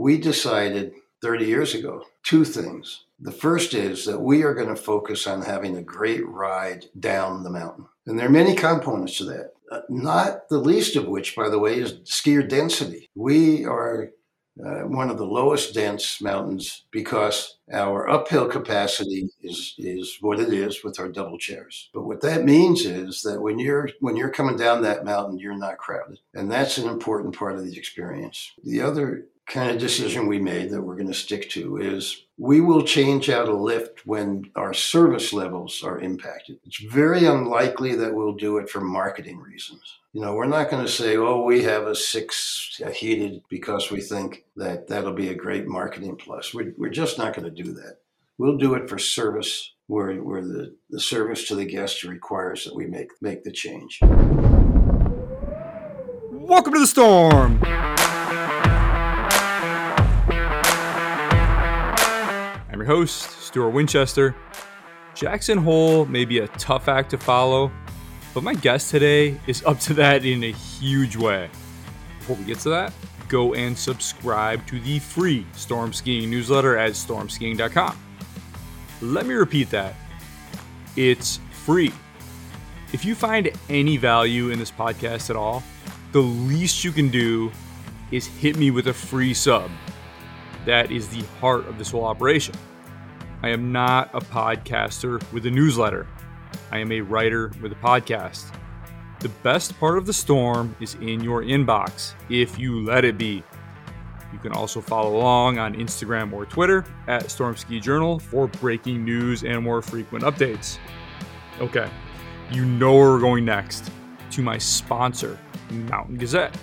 we decided 30 years ago two things. The first is that we are going to focus on having a great ride down the mountain. And there are many components to that, uh, not the least of which, by the way, is skier density. We are uh, one of the lowest dense mountains because our uphill capacity is is what it is with our double chairs. But what that means is that when you're when you're coming down that mountain, you're not crowded, and that's an important part of the experience. The other kind of decision we made that we're going to stick to is we will change out a lift when our service levels are impacted. It's very unlikely that we'll do it for marketing reasons. You know, we're not going to say, oh, we have a six heated because we think that that'll be a great marketing plus. We're, we're just not going to do that. We'll do it for service where, where the, the service to the guest requires that we make, make the change. Welcome to the storm. Your host, Stuart Winchester. Jackson Hole may be a tough act to follow, but my guest today is up to that in a huge way. Before we get to that, go and subscribe to the free Storm Skiing newsletter at stormskiing.com. Let me repeat that it's free. If you find any value in this podcast at all, the least you can do is hit me with a free sub. That is the heart of this whole operation. I am not a podcaster with a newsletter. I am a writer with a podcast. The best part of the storm is in your inbox if you let it be. You can also follow along on Instagram or Twitter at Stormski Journal for breaking news and more frequent updates. Okay, you know where we're going next to my sponsor, Mountain Gazette.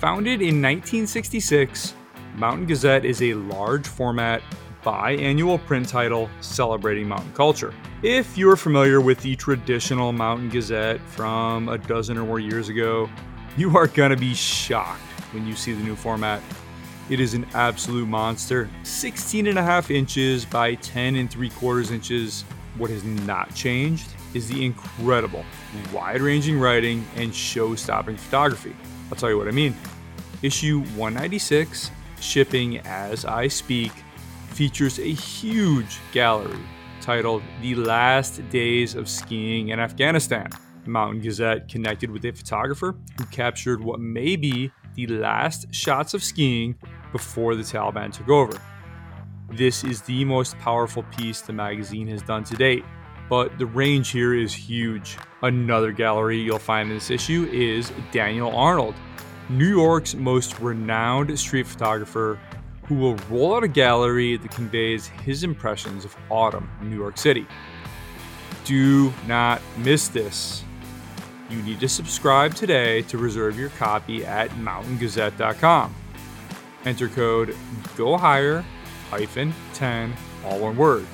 Founded in 1966, Mountain Gazette is a large format biannual print title celebrating mountain culture. If you're familiar with the traditional Mountain Gazette from a dozen or more years ago, you are going to be shocked when you see the new format. It is an absolute monster, 16 and a half inches by 10 and 3 quarters inches. What has not changed is the incredible, wide ranging writing and show stopping photography. I'll tell you what I mean. Issue 196, shipping as I speak, features a huge gallery titled The Last Days of Skiing in Afghanistan. The Mountain Gazette connected with a photographer who captured what may be the last shots of skiing before the Taliban took over. This is the most powerful piece the magazine has done to date, but the range here is huge. Another gallery you'll find in this issue is Daniel Arnold, New York's most renowned street photographer who will roll out a gallery that conveys his impressions of autumn in New York City. Do not miss this. You need to subscribe today to reserve your copy at mountaingazette.com. Enter code go higher hyphen 10 all one word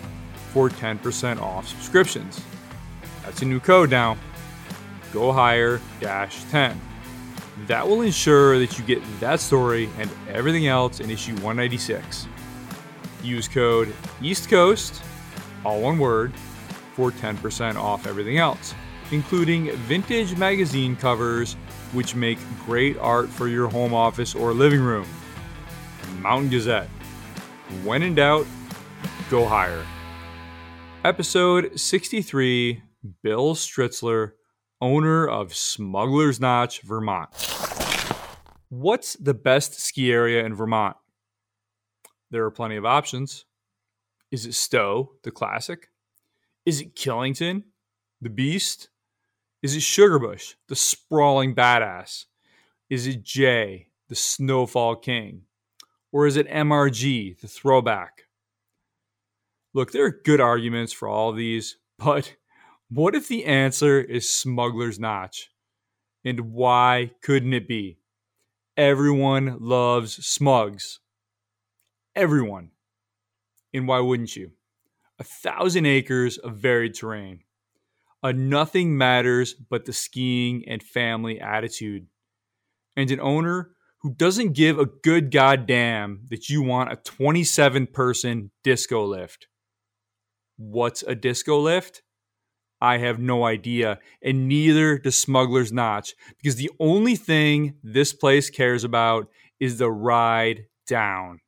for 10% off subscriptions. That's a new code now. Go higher dash 10. That will ensure that you get that story and everything else in issue 196. Use code East Coast, all one word, for 10% off everything else, including vintage magazine covers, which make great art for your home office or living room. Mountain Gazette. When in doubt, go higher. Episode 63 Bill Stritzler owner of Smuggler's Notch, Vermont. What's the best ski area in Vermont? There are plenty of options. Is it Stowe, the classic? Is it Killington, the beast? Is it Sugarbush, the sprawling badass? Is it Jay, the snowfall king? Or is it MRG, the throwback? Look, there are good arguments for all of these, but what if the answer is Smuggler's Notch? And why couldn't it be? Everyone loves Smuggs. Everyone. And why wouldn't you? A thousand acres of varied terrain. A nothing matters but the skiing and family attitude. And an owner who doesn't give a good goddamn that you want a 27 person disco lift. What's a disco lift? I have no idea. And neither does Smuggler's Notch, because the only thing this place cares about is the ride down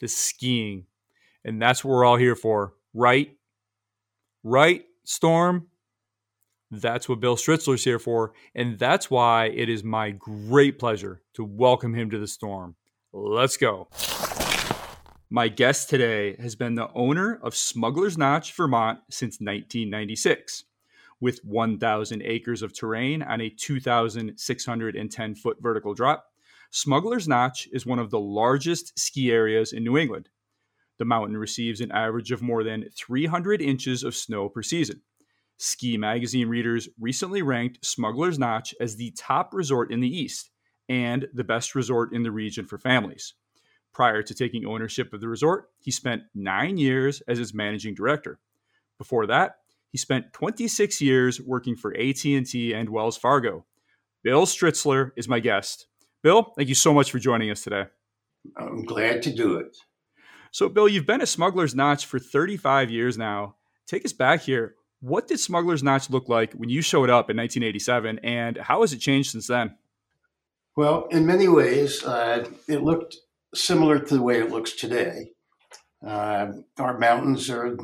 the skiing. And that's what we're all here for, right? Right, Storm? That's what Bill Stritzler's here for. And that's why it is my great pleasure to welcome him to the Storm. Let's go. My guest today has been the owner of Smuggler's Notch, Vermont since 1996. With 1,000 acres of terrain on a 2,610 foot vertical drop, Smuggler's Notch is one of the largest ski areas in New England. The mountain receives an average of more than 300 inches of snow per season. Ski Magazine readers recently ranked Smuggler's Notch as the top resort in the East and the best resort in the region for families. Prior to taking ownership of the resort, he spent nine years as its managing director. Before that, he spent 26 years working for AT&T and Wells Fargo. Bill Stritzler is my guest. Bill, thank you so much for joining us today. I'm glad to do it. So, Bill, you've been at Smuggler's Notch for 35 years now. Take us back here. What did Smuggler's Notch look like when you showed up in 1987, and how has it changed since then? Well, in many ways, uh, it looked similar to the way it looks today. Uh, our mountains are,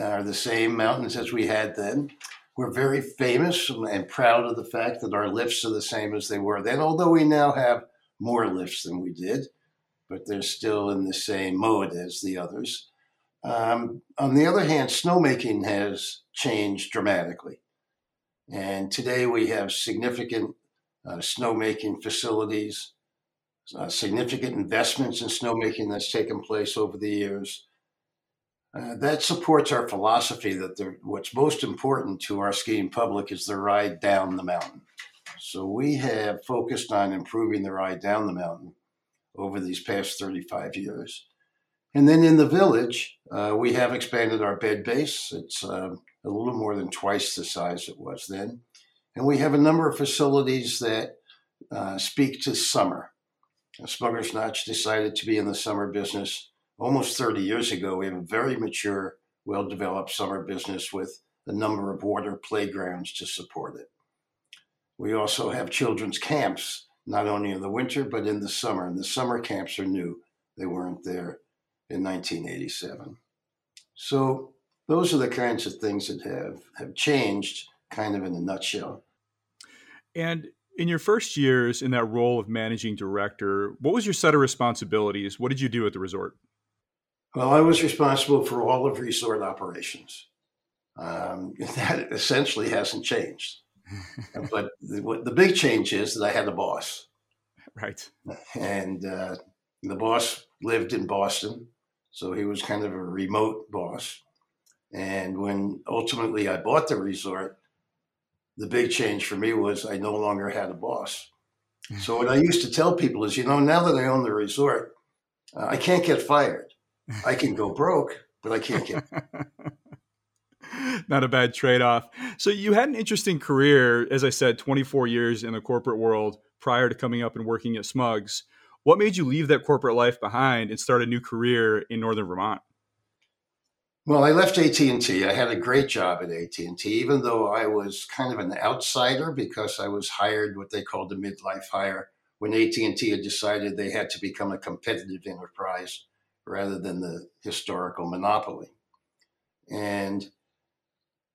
are the same mountains as we had then. We're very famous and proud of the fact that our lifts are the same as they were then, although we now have more lifts than we did, but they're still in the same mode as the others. Um, on the other hand, snowmaking has changed dramatically. And today we have significant uh, snowmaking facilities, uh, significant investments in snowmaking that's taken place over the years. Uh, that supports our philosophy that the, what's most important to our skiing public is the ride down the mountain. So we have focused on improving the ride down the mountain over these past 35 years. And then in the village, uh, we have expanded our bed base. It's uh, a little more than twice the size it was then. And we have a number of facilities that uh, speak to summer. Smuggler's Notch decided to be in the summer business almost 30 years ago, we have a very mature, well developed summer business with a number of water playgrounds to support it. We also have children's camps, not only in the winter, but in the summer. And the summer camps are new, they weren't there in 1987. So, those are the kinds of things that have, have changed, kind of in a nutshell. And in your first years in that role of managing director, what was your set of responsibilities? What did you do at the resort? Well, I was responsible for all of resort operations. Um, that essentially hasn't changed. but the, the, big change is that I had a boss. Right. And uh, the boss lived in Boston. So he was kind of a remote boss. And when ultimately I bought the resort, the big change for me was I no longer had a boss. So what I used to tell people is, you know, now that I own the resort, uh, I can't get fired. I can go broke, but I can't get. Not a bad trade off. So, you had an interesting career, as I said, 24 years in the corporate world prior to coming up and working at Smuggs. What made you leave that corporate life behind and start a new career in Northern Vermont? Well, I left AT&T. I had a great job at AT&T, even though I was kind of an outsider because I was hired what they called a midlife hire when AT&T had decided they had to become a competitive enterprise rather than the historical monopoly. And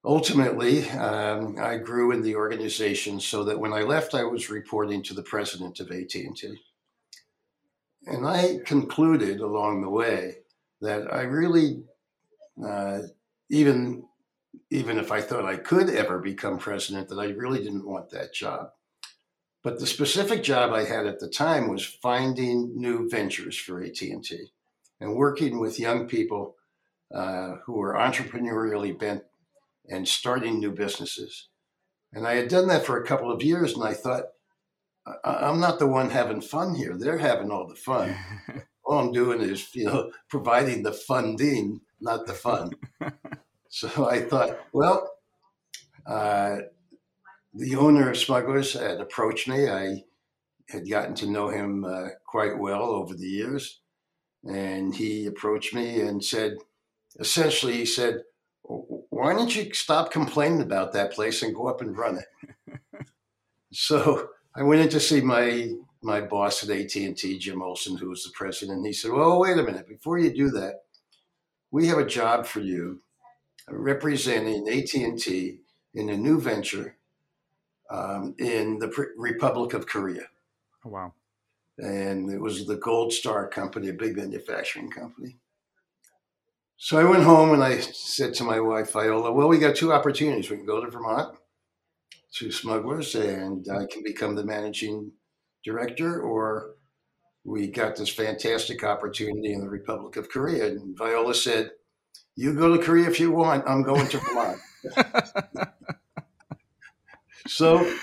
ultimately, um, I grew in the organization so that when I left, I was reporting to the president of AT&T. And I concluded along the way that I really, uh, even even if I thought I could ever become president, that I really didn't want that job. But the specific job I had at the time was finding new ventures for AT&T and working with young people uh, who were entrepreneurially bent and starting new businesses. And I had done that for a couple of years, and I thought, I'm not the one having fun here. They're having all the fun. all I'm doing is, you know, providing the funding, not the fun. so I thought, well, uh, the owner of Smugglers had approached me. I had gotten to know him uh, quite well over the years. And he approached me and said, essentially, he said, why don't you stop complaining about that place and go up and run it? so I went in to see my my boss at AT&T, Jim Olson, who was the president, he said, well, wait a minute. Before you do that, we have a job for you representing AT&T in a new venture um, in the Republic of Korea. Oh, wow. And it was the Gold Star Company, a big manufacturing company. So I went home and I said to my wife, Viola, well, we got two opportunities. We can go to Vermont to Smugglers and I can become the managing director, or we got this fantastic opportunity in the Republic of Korea. And Viola said, You go to Korea if you want. I'm going to Vermont. so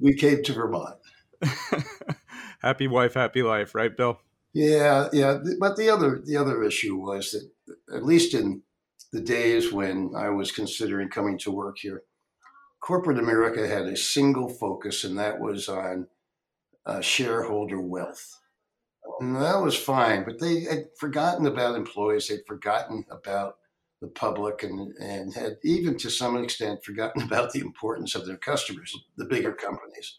we came to Vermont. happy wife, happy life, right, Bill? Yeah, yeah. But the other the other issue was that at least in the days when I was considering coming to work here, corporate America had a single focus, and that was on uh, shareholder wealth. That was fine, but they had forgotten about employees. They'd forgotten about the public and, and had even to some extent forgotten about the importance of their customers, the bigger companies.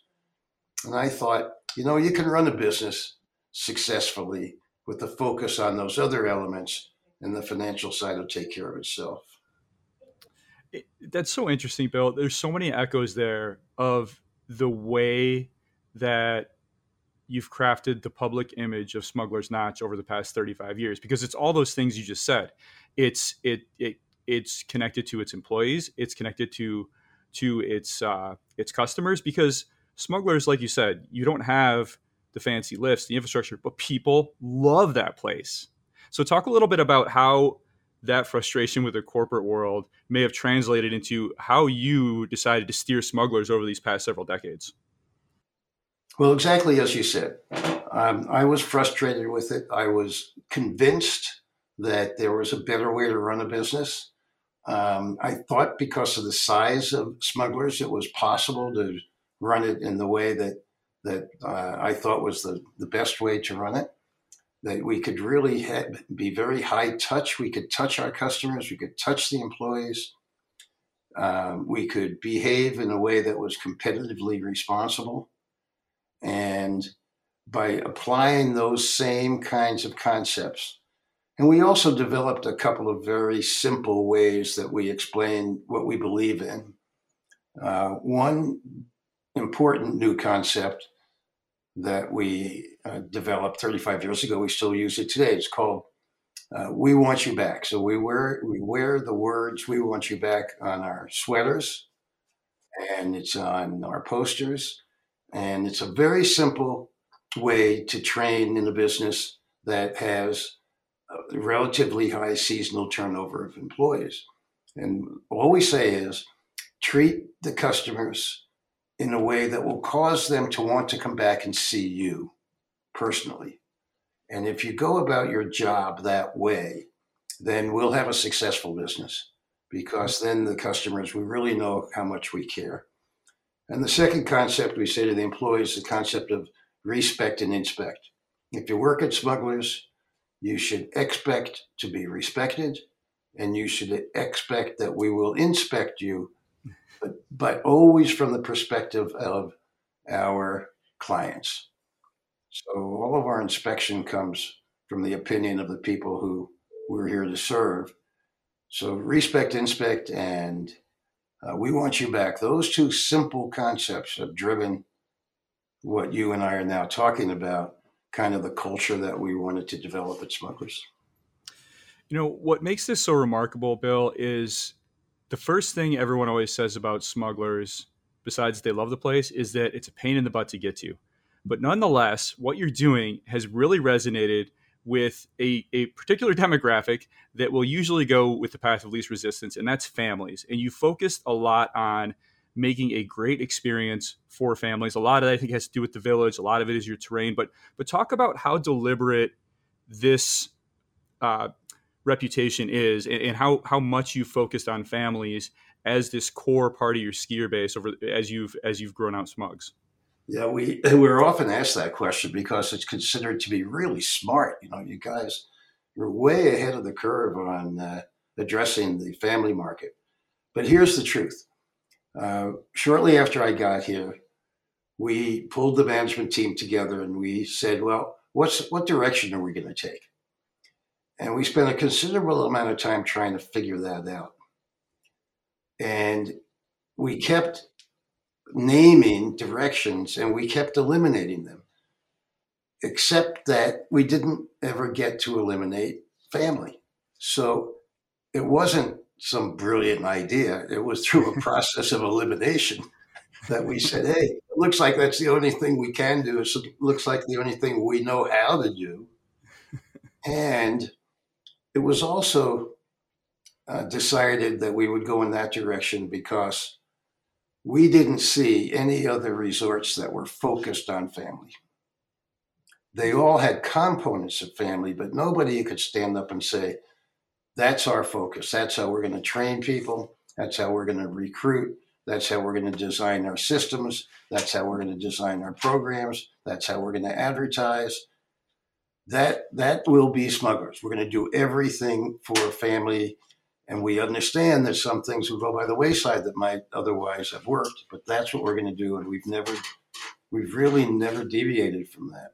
And I thought, you know, you can run a business successfully with the focus on those other elements, and the financial side will take care of itself. It, that's so interesting, Bill. There's so many echoes there of the way that you've crafted the public image of Smuggler's Notch over the past 35 years because it's all those things you just said. It's it it it's connected to its employees. It's connected to to its uh, its customers because Smugglers, like you said, you don't have the fancy lifts, the infrastructure, but people love that place. So talk a little bit about how that frustration with the corporate world may have translated into how you decided to steer smugglers over these past several decades. Well, exactly as you said. Um, I was frustrated with it. I was convinced that there was a better way to run a business. Um, I thought because of the size of smugglers, it was possible to run it in the way that that uh, I thought was the, the best way to run it. That we could really be very high touch. We could touch our customers. We could touch the employees. Um, we could behave in a way that was competitively responsible. And by applying those same kinds of concepts, and we also developed a couple of very simple ways that we explain what we believe in. Uh, one important new concept that we uh, developed 35 years ago, we still use it today. It's called uh, "We Want You Back." So we wear we wear the words "We Want You Back" on our sweaters, and it's on our posters and it's a very simple way to train in a business that has relatively high seasonal turnover of employees. And all we say is treat the customers in a way that will cause them to want to come back and see you personally. And if you go about your job that way, then we'll have a successful business because then the customers, we really know how much we care. And the second concept we say to the employees is the concept of respect and inspect. If you work at smugglers, you should expect to be respected and you should expect that we will inspect you, but, but always from the perspective of our clients. So all of our inspection comes from the opinion of the people who we're here to serve. So respect, inspect, and uh, we want you back. Those two simple concepts have driven what you and I are now talking about, kind of the culture that we wanted to develop at Smugglers. You know, what makes this so remarkable, Bill, is the first thing everyone always says about Smugglers, besides they love the place, is that it's a pain in the butt to get to. But nonetheless, what you're doing has really resonated with a, a particular demographic that will usually go with the path of least resistance, and that's families. And you focused a lot on making a great experience for families. A lot of that I think has to do with the village. A lot of it is your terrain. But but talk about how deliberate this uh, reputation is, and, and, how how much you focused on families as this core part of your skier base over as you've as you've grown out Smuggs. Yeah, we we're often asked that question because it's considered to be really smart. You know, you guys, you're way ahead of the curve on uh, addressing the family market. But here's the truth: uh, shortly after I got here, we pulled the management team together and we said, well, what's what direction are we going to take? And we spent a considerable amount of time trying to figure that out. And we kept naming directions and we kept eliminating them, except that we didn't ever get to eliminate family. So it wasn't some brilliant idea. It was through a process of elimination that we said, hey, it looks like that's the only thing we can do. It looks like the only thing we know how to do. And it was also uh, decided that we would go in that direction because we didn't see any other resorts that were focused on family. They all had components of family, but nobody could stand up and say, that's our focus. That's how we're going to train people. That's how we're going to recruit. That's how we're going to design our systems. That's how we're going to design our programs. That's how we're going to advertise. That that will be smugglers. We're going to do everything for family, and we understand that some things will go by the wayside that might otherwise have worked. But that's what we're going to do, and we've never, we've really never deviated from that.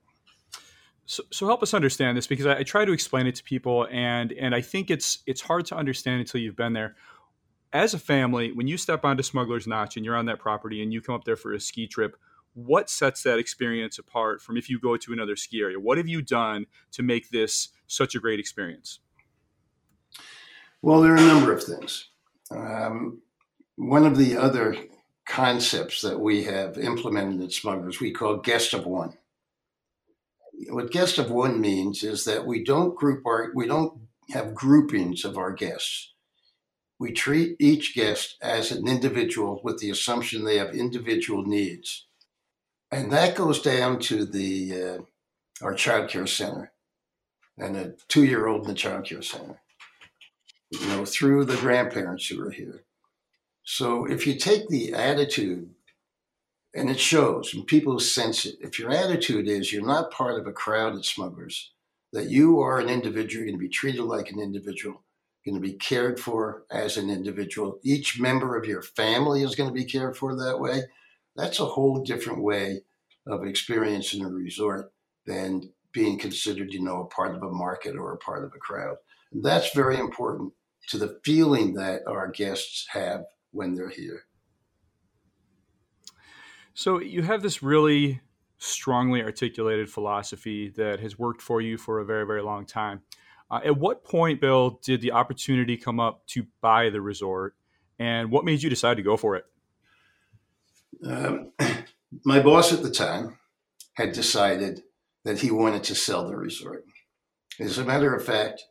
So, so help us understand this because I, I try to explain it to people, and and I think it's it's hard to understand until you've been there as a family, when you step onto Smuggler's Notch and you're on that property and you come up there for a ski trip, what sets that experience apart from if you go to another ski area? What have you done to make this such a great experience? Well, there are a number of things. Um, one of the other concepts that we have implemented at Smugglers we call guest of one. What guest of one means is that we don't group our we don't have groupings of our guests we treat each guest as an individual with the assumption they have individual needs. And that goes down to the uh, our child care center and a two year old in the child care center, you know, through the grandparents who are here. So if you take the attitude, and it shows, and people sense it, if your attitude is you're not part of a crowd of smugglers, that you are an individual, you're going to be treated like an individual, you're going to be cared for as an individual. Each member of your family is going to be cared for that way. That's a whole different way of experiencing a resort than being considered, you know, a part of a market or a part of a crowd. And that's very important to the feeling that our guests have when they're here. So you have this really strongly articulated philosophy that has worked for you for a very, very long time. Uh, at what point, Bill, did the opportunity come up to buy the resort, and what made you decide to go for it? Um, my boss at the time had decided that he wanted to sell the resort. As a matter of fact,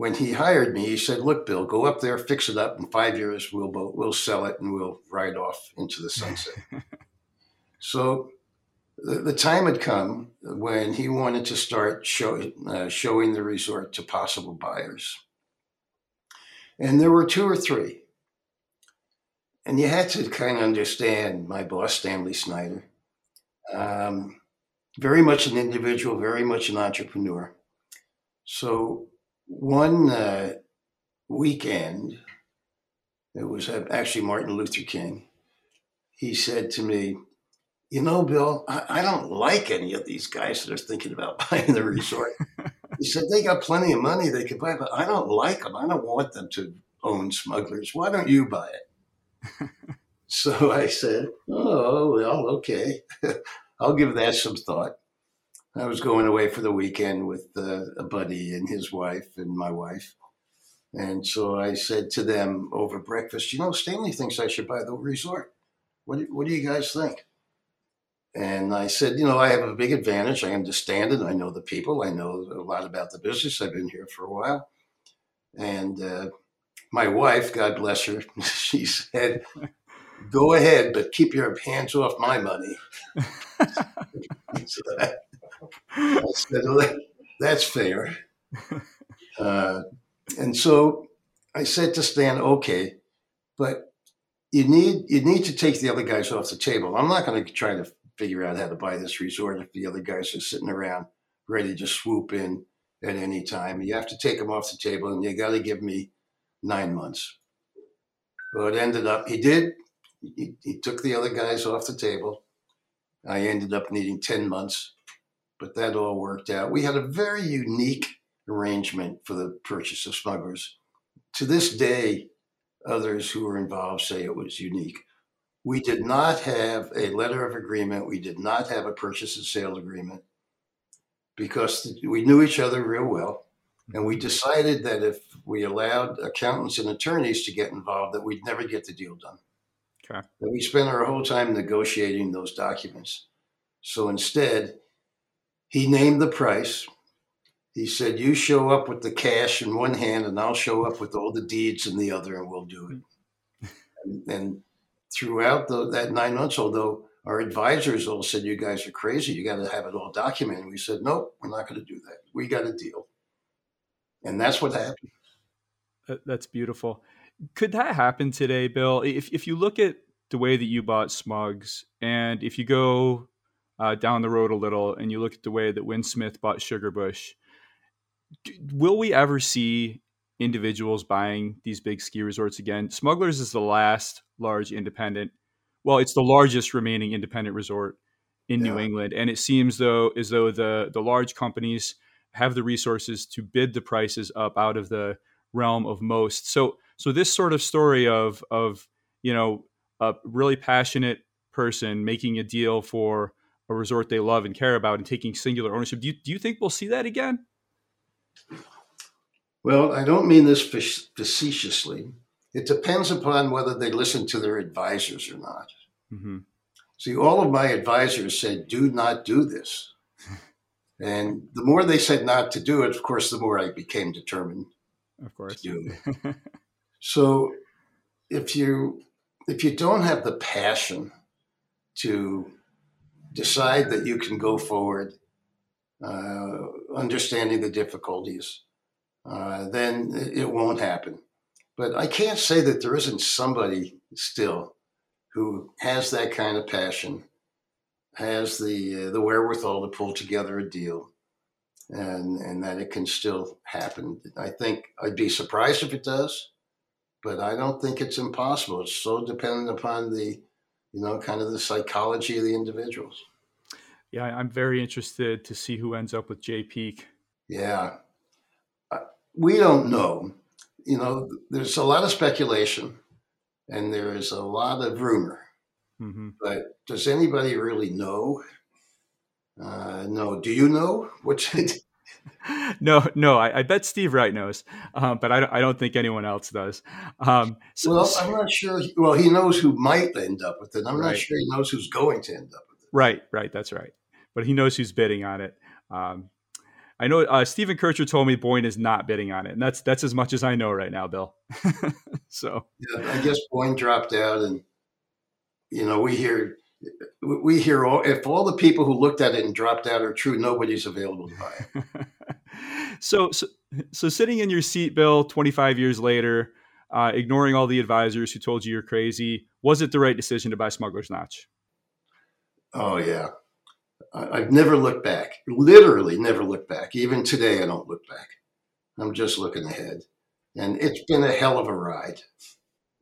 when he hired me, he said, "Look, Bill, go up there, fix it up. In five years, we'll we'll sell it and we'll ride off into the sunset." so the, the time had come when he wanted to start show, uh, showing the resort to possible buyers. And there were two or three. And you had to kind of understand my boss, Stanley Snyder. Um, very much an individual, very much an entrepreneur. So one uh, weekend, it was actually Martin Luther King, he said to me, you know, Bill, I, I, don't like any of these guys that are thinking about buying the resort. he said they got plenty of money they could buy, but I don't like them. I don't want them to own smugglers. Why don't you buy it? so I said, oh, well, okay. I'll give that some thought. I was going away for the weekend with uh, a buddy and his wife and my wife. And so I said to them over breakfast, you know, Stanley thinks I should buy the resort. What do, what do you guys think? And I said, you know, I have a big advantage. I understand it. I know the people. I know a lot about the business. I've been here for a while. And uh, my wife, God bless her, she said, go ahead, but keep your hands off my money. so I said, well, that's fair. Uh, and so I said to Stan, okay, but you need you need to take the other guys off the table. I'm not going to try to figure out how to buy this resort if the other guys are sitting around ready to swoop in at any time. You have to take them off the table and you got to give me nine months. Well, it ended up, he did. He, he took the other guys off the table. I ended up needing 10 months, but that all worked out. We had a very unique arrangement for the purchase of smugglers. To this day, others who were involved say it was unique. We did not have a letter of agreement. We did not have a purchase and sale agreement because we knew each other real well. And we mm-hmm. decided that if we allowed accountants and attorneys to get involved, that we'd never get the deal done. Okay. And we spent our whole time negotiating those documents. So instead, he named the price. He said, You show up with the cash in one hand, and I'll show up with all the deeds in the other, and we'll do it. and, and throughout the, that nine months, although our advisors all said, You guys are crazy, you got to have it all documented. We said, Nope, we're not going to do that. We got a deal. And that's what happened. That's beautiful. Could that happen today, Bill? If, if you look at the way that you bought Smuggs, and if you go uh, down the road a little and you look at the way that Win Smith bought Sugarbush, will we ever see individuals buying these big ski resorts again? Smugglers is the last large independent. Well, it's the largest remaining independent resort in yeah. New England, and it seems though as though the the large companies have the resources to bid the prices up out of the realm of most. So so this sort of story of of you know a really passionate person making a deal for a resort they love and care about and taking singular ownership. Do you, do you think we'll see that again? Well, I don't mean this facetiously. It depends upon whether they listen to their advisors or not. Mm-hmm. See, all of my advisors said, do not do this. And the more they said not to do it, of course, the more I became determined. Of course. To do it. so if you if you don't have the passion to decide that you can go forward, uh, understanding the difficulties, uh, then it won't happen. But I can't say that there isn't somebody still who has that kind of passion has the uh, the wherewithal to pull together a deal, and and that it can still happen. I think I'd be surprised if it does, but I don't think it's impossible. It's so dependent upon the, you know, kind of the psychology of the individuals. Yeah, I'm very interested to see who ends up with Jay Peak. Yeah, uh, we don't know. You know, there's a lot of speculation, and there is a lot of rumor Mm-hmm. But does anybody really know? Uh, no. Do you know? What's? no, no. I, I, bet Steve Wright knows, um, but I don't, I don't think anyone else does. Um, so, well, I'm not sure. Well, he knows who might end up with it. I'm right. not sure he knows who's going to end up with it. Right, right. That's right. But he knows who's bidding on it. Um, I know uh, Stephen Kircher told me Boyne is not bidding on it, and that's that's as much as I know right now, Bill. so yeah, I guess Boyne dropped out, and you know, we hear we hear all if all the people who looked at it and dropped out are true, nobody's available to buy it. so, so, so sitting in your seat, Bill, 25 years later, uh, ignoring all the advisors who told you you're crazy, was it the right decision to buy Smuggler's Notch? Oh yeah, I've never looked back. Literally, never looked back. Even today, I don't look back. I'm just looking ahead, and it's been a hell of a ride,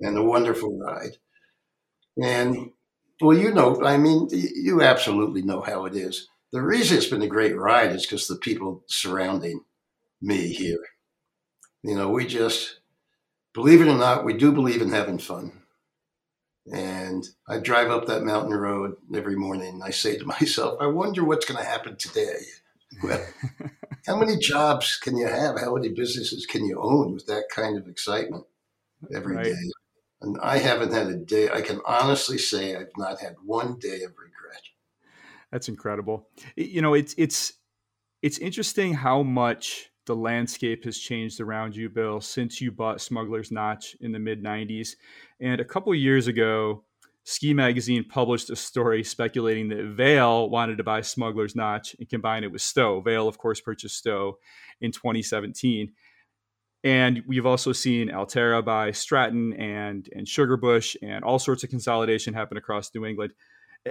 and a wonderful ride. And well, you know, I mean, you absolutely know how it is. The reason it's been a great ride is because the people surrounding me here. You know, we just, believe it or not, we do believe in having fun. And I drive up that mountain road every morning and I say to myself, I wonder what's going to happen today. Well, how many jobs can you have? How many businesses can you own with that kind of excitement every right. day? And I haven't had a day, I can honestly say I've not had one day of regret. That's incredible. You know, it's, it's, it's interesting how much the landscape has changed around you, Bill, since you bought Smuggler's Notch in the mid 90s. And a couple years ago, Ski Magazine published a story speculating that Vail wanted to buy Smuggler's Notch and combine it with Stowe. Vail, of course, purchased Stowe in 2017. And we've also seen Alterra buy Stratton and and Sugarbush and all sorts of consolidation happen across New England.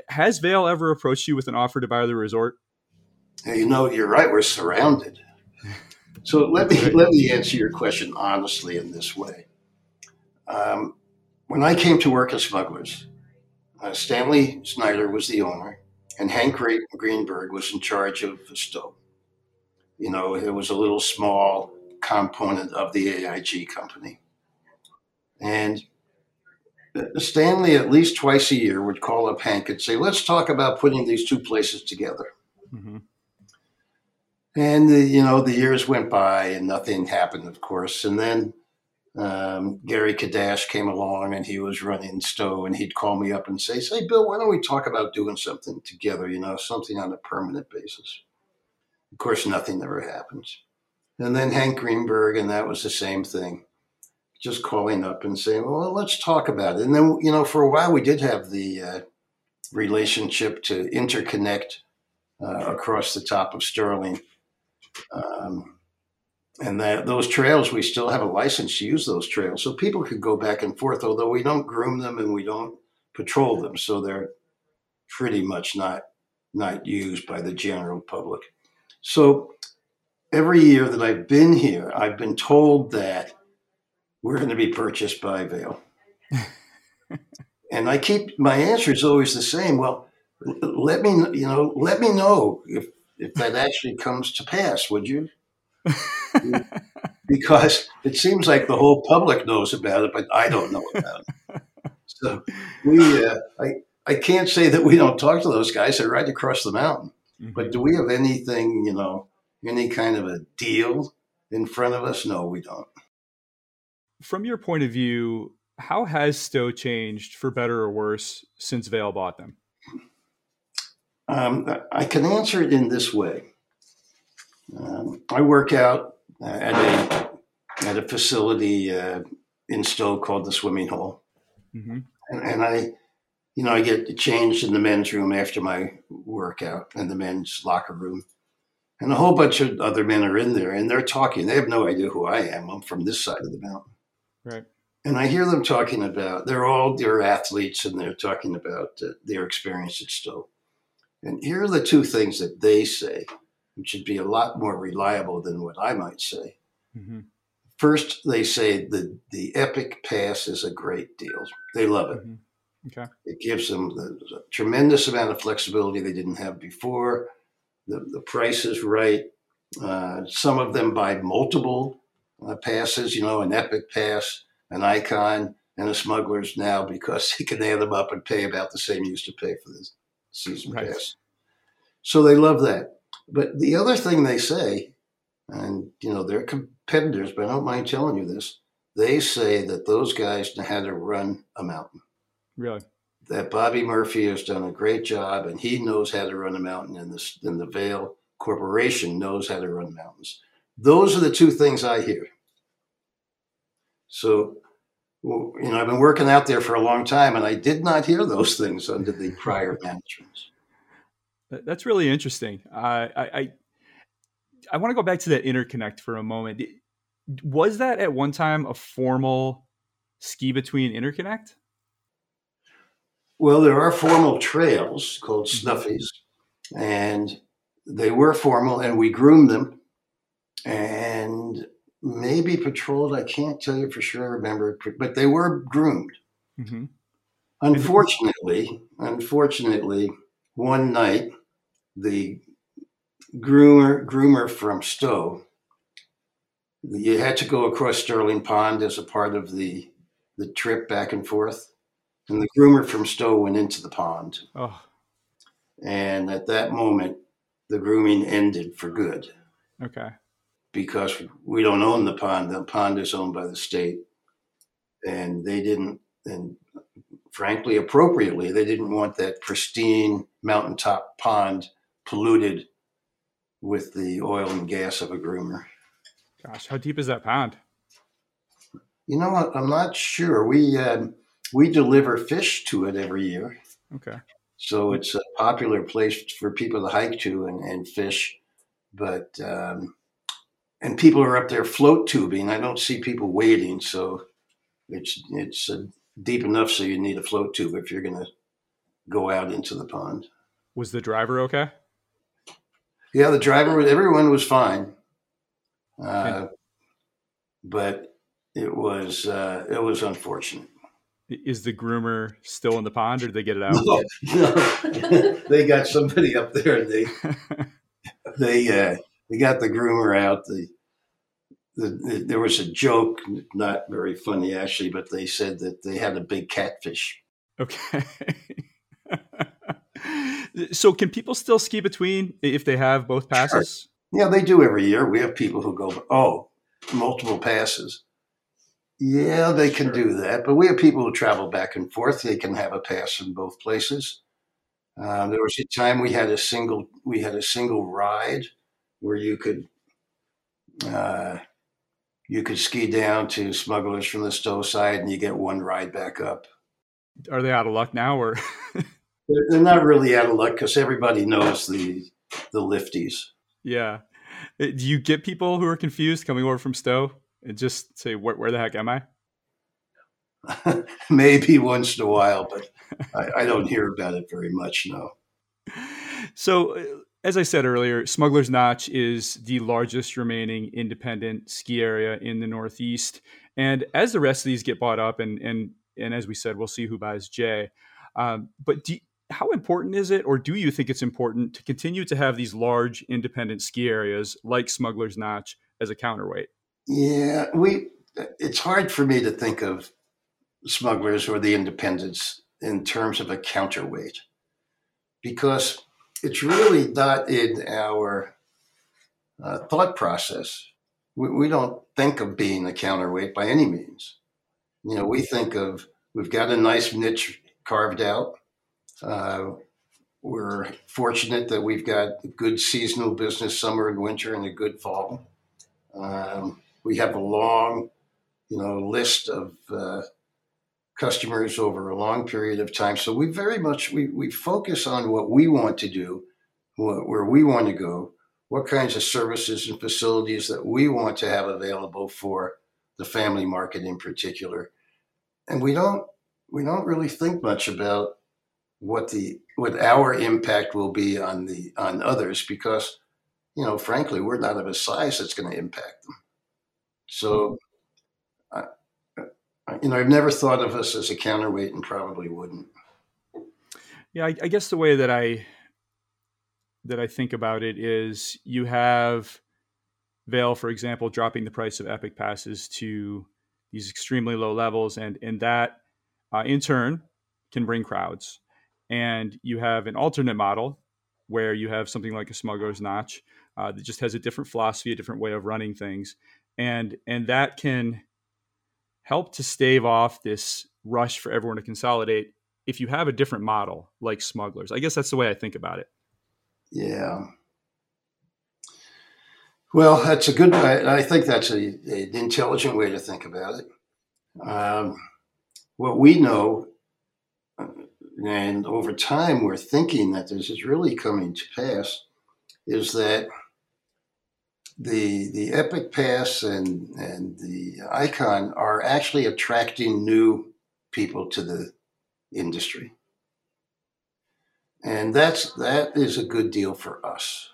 Has Vail ever approached you with an offer to buy the resort? You know, you're right. We're surrounded. So let me let me answer your question honestly in this way. Um, when I came to work at Smugglers, uh, Stanley Snyder was the owner, and Hank Greenberg was in charge of the Stowe. You know, it was a little small component of the AIG company. And Stanley, at least twice a year, would call up Hank and say, Let's talk about putting these two places together. Mm-hmm. And, the, you know, the years went by and nothing happened, of course. And then um, Gary Kiedaisch came along and he was running Stowe and he'd call me up and say, Say, Bill, why don't we talk about doing something together, you know, something on a permanent basis? Of course, nothing ever happens. And then Hank Greenberg, and that was the same thing just calling up and saying, well, let's talk about it. And then, you know, for a while we did have the uh, relationship to interconnect uh, across the top of Sterling. Um, and that those trails, we still have a license to use those trails. So people could go back and forth, although we don't groom them and we don't patrol them. So they're pretty much not, not used by the general public. So every year that I've been here, I've been told that we're going to be purchased by Vail. and I keep my answer is always the same. Well, let me you know let me know if if that actually comes to pass, would you? because it seems like the whole public knows about it, but I don't know about it. So we, uh, I, I can't say that we don't talk to those guys. They're right across the mountain. Mm-hmm. But do we have anything, you know, any kind of a deal in front of us? No, we don't from your point of view, how has Stowe changed for better or worse since Vail bought them? Um, I can answer it in this way. Um, I work out at a at a facility uh, in Stowe called the Swimming Hole, mm-hmm. and, and, I, you know, I get changed in the men's room after my workout in the men's locker room, and a whole bunch of other men are in there, and they're talking. They have no idea who I am. I'm from this side of the mountain, Right. And I hear them talking about, they're all, they're athletes and they're talking about uh, their experience at Stowe. And here are the two things that they say, which should be a lot more reliable than what I might say. Mm-hmm. First, they say the, the Epic Pass is a great deal. They love it. Mm-hmm. Okay. It gives them the, the tremendous amount of flexibility they didn't have before. The, the price is right. Uh, some of them buy multiple uh, passes, you know, an Epic Pass, an Icon, and a Smuggler's now because he can add them up and pay about the same he used to pay for the season right. pass. So they love that. But the other thing they say, and you know, they're competitors, but I don't mind telling you this. They say that those guys know how to run a mountain. Really? That Bobby Murphy has done a great job, and he knows how to run a mountain, and the, and the Vail Corporation knows how to run mountains. Those are the two things I hear. So, you know, I've been working out there for a long time, and I did not hear those things under the prior management. That's really interesting. Uh, I I, I want to go back to that interconnect for a moment. Was that at one time a formal ski between interconnect? Well, there are formal trails called mm-hmm. snuffies, and they were formal, and we groomed them and maybe patrolled. I can't tell you for sure. I remember, but they were groomed. Mm-hmm. Unfortunately, unfortunately, one night the groomer groomer from Stowe. You had to go across Sterling Pond as a part of the the trip back and forth, and the groomer from Stowe went into the pond. Oh. And at that moment, the grooming ended for good. Okay because we don't own the pond. The pond is owned by the state, and they didn't. And frankly, appropriately, they didn't want that pristine mountaintop pond polluted with the oil and gas of a groomer. Gosh, how deep is that pond? You know what? I'm not sure. We uh, we deliver fish to it every year. Okay. So it's a popular place for people to hike to and, and fish. But um, and people are up there float tubing. I don't see people wading, so it's it's uh, deep enough so you need a float tube if you're going to go out into the pond. Was the driver okay? Yeah, the driver. Everyone was fine, uh, but it was uh, it was unfortunate. Is the groomer still in the pond, or did they get it out? No, no. they got somebody up there, and they they uh, they got the groomer out. The, the, the, there was a joke, not very funny actually, but they said that they had a big catfish. Okay. so can people still ski between if they have both passes? Sure. Yeah, they do every year. We have people who go, oh, multiple passes. Yeah, they can do that, but we have people who travel back and forth. They can have a pass in both places. Uh, there was a time we had a single we had a single ride where you could uh, you could ski down to smugglers from the Stowe side and you get one ride back up. Are they out of luck now, or they're not really out of luck because everybody knows the the lifties. Yeah. Uh, do you get people who are confused coming over from Stowe and just say, "Where, where the heck am I?" Maybe once in a while, but I, I, don't hear about it very much. No. So, uh, as I said earlier, Smuggler's Notch is the largest remaining independent ski area in the Northeast, and as the rest of these get bought up, and and and as we said, we'll see who buys Jay. Um, but do, how important is it, or do you think it's important to continue to have these large independent ski areas like Smuggler's Notch as a counterweight? Yeah, we. It's hard for me to think of smugglers or the independents in terms of a counterweight because it's really not in our uh, thought process. We, we, don't think of being a counterweight by any means. You know, we think of we've got a nice niche carved out. Uh, we're fortunate that we've got good seasonal business summer and winter and a good fall. Um, we have a long, you know, list of uh, customers over a long period of time. So we very much we, we focus on what we want to do, what, where we want to go, what kinds of services and facilities that we want to have available for the family market in particular. And we don't we don't really think much about what the what our impact will be on the on others because you know frankly we're not of a size that's going to impact them. So you know, I've never thought of us as a counterweight and probably wouldn't. Yeah, I, I guess the way that I that I think about it is you have Vail, for example, dropping the price of Epic passes to these extremely low levels, and and that uh, in turn can bring crowds. And you have an alternate model where you have something like a smuggler's notch uh, that just has a different philosophy, a different way of running things, and and that can help to stave off this rush for everyone to consolidate if you have a different model like smugglers. I guess that's the way I think about it. Yeah. Well, that's a good. I, I think that's a, an intelligent way to think about it. Um, what we know, and over time we're thinking that this is really coming to pass, is that the the Epic Pass and and the Icon are actually attracting new people to the industry, and that's that is a good deal for us.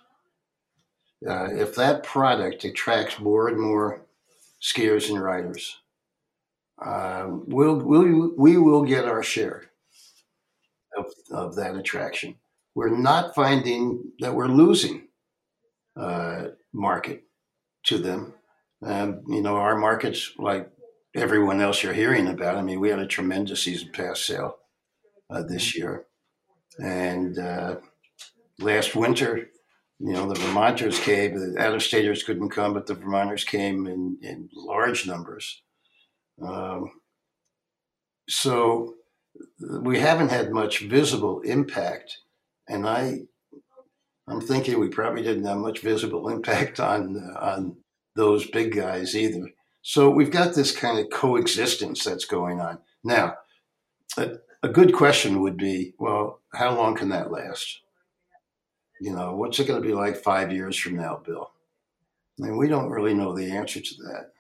Uh, if that product attracts more and more skiers and riders, uh, we'll, we'll, we will get our share of, of that attraction. We're not finding that we're losing uh, market to them. Um, you know, our markets, like everyone else you're hearing about, I mean, we had a tremendous season pass sale uh, this year. And uh, last winter, you know, the Vermonters came, the out of staters couldn't come, but the Vermonters came in, in large numbers. Um, so we haven't had much visible impact. And I I'm thinking we probably didn't have much visible impact on on those big guys either. So we've got this kind of coexistence that's going on now. A, a good question would be, well, how long can that last? You know, what's it going to be like five years from now, Bill? I mean, we don't really know the answer to that.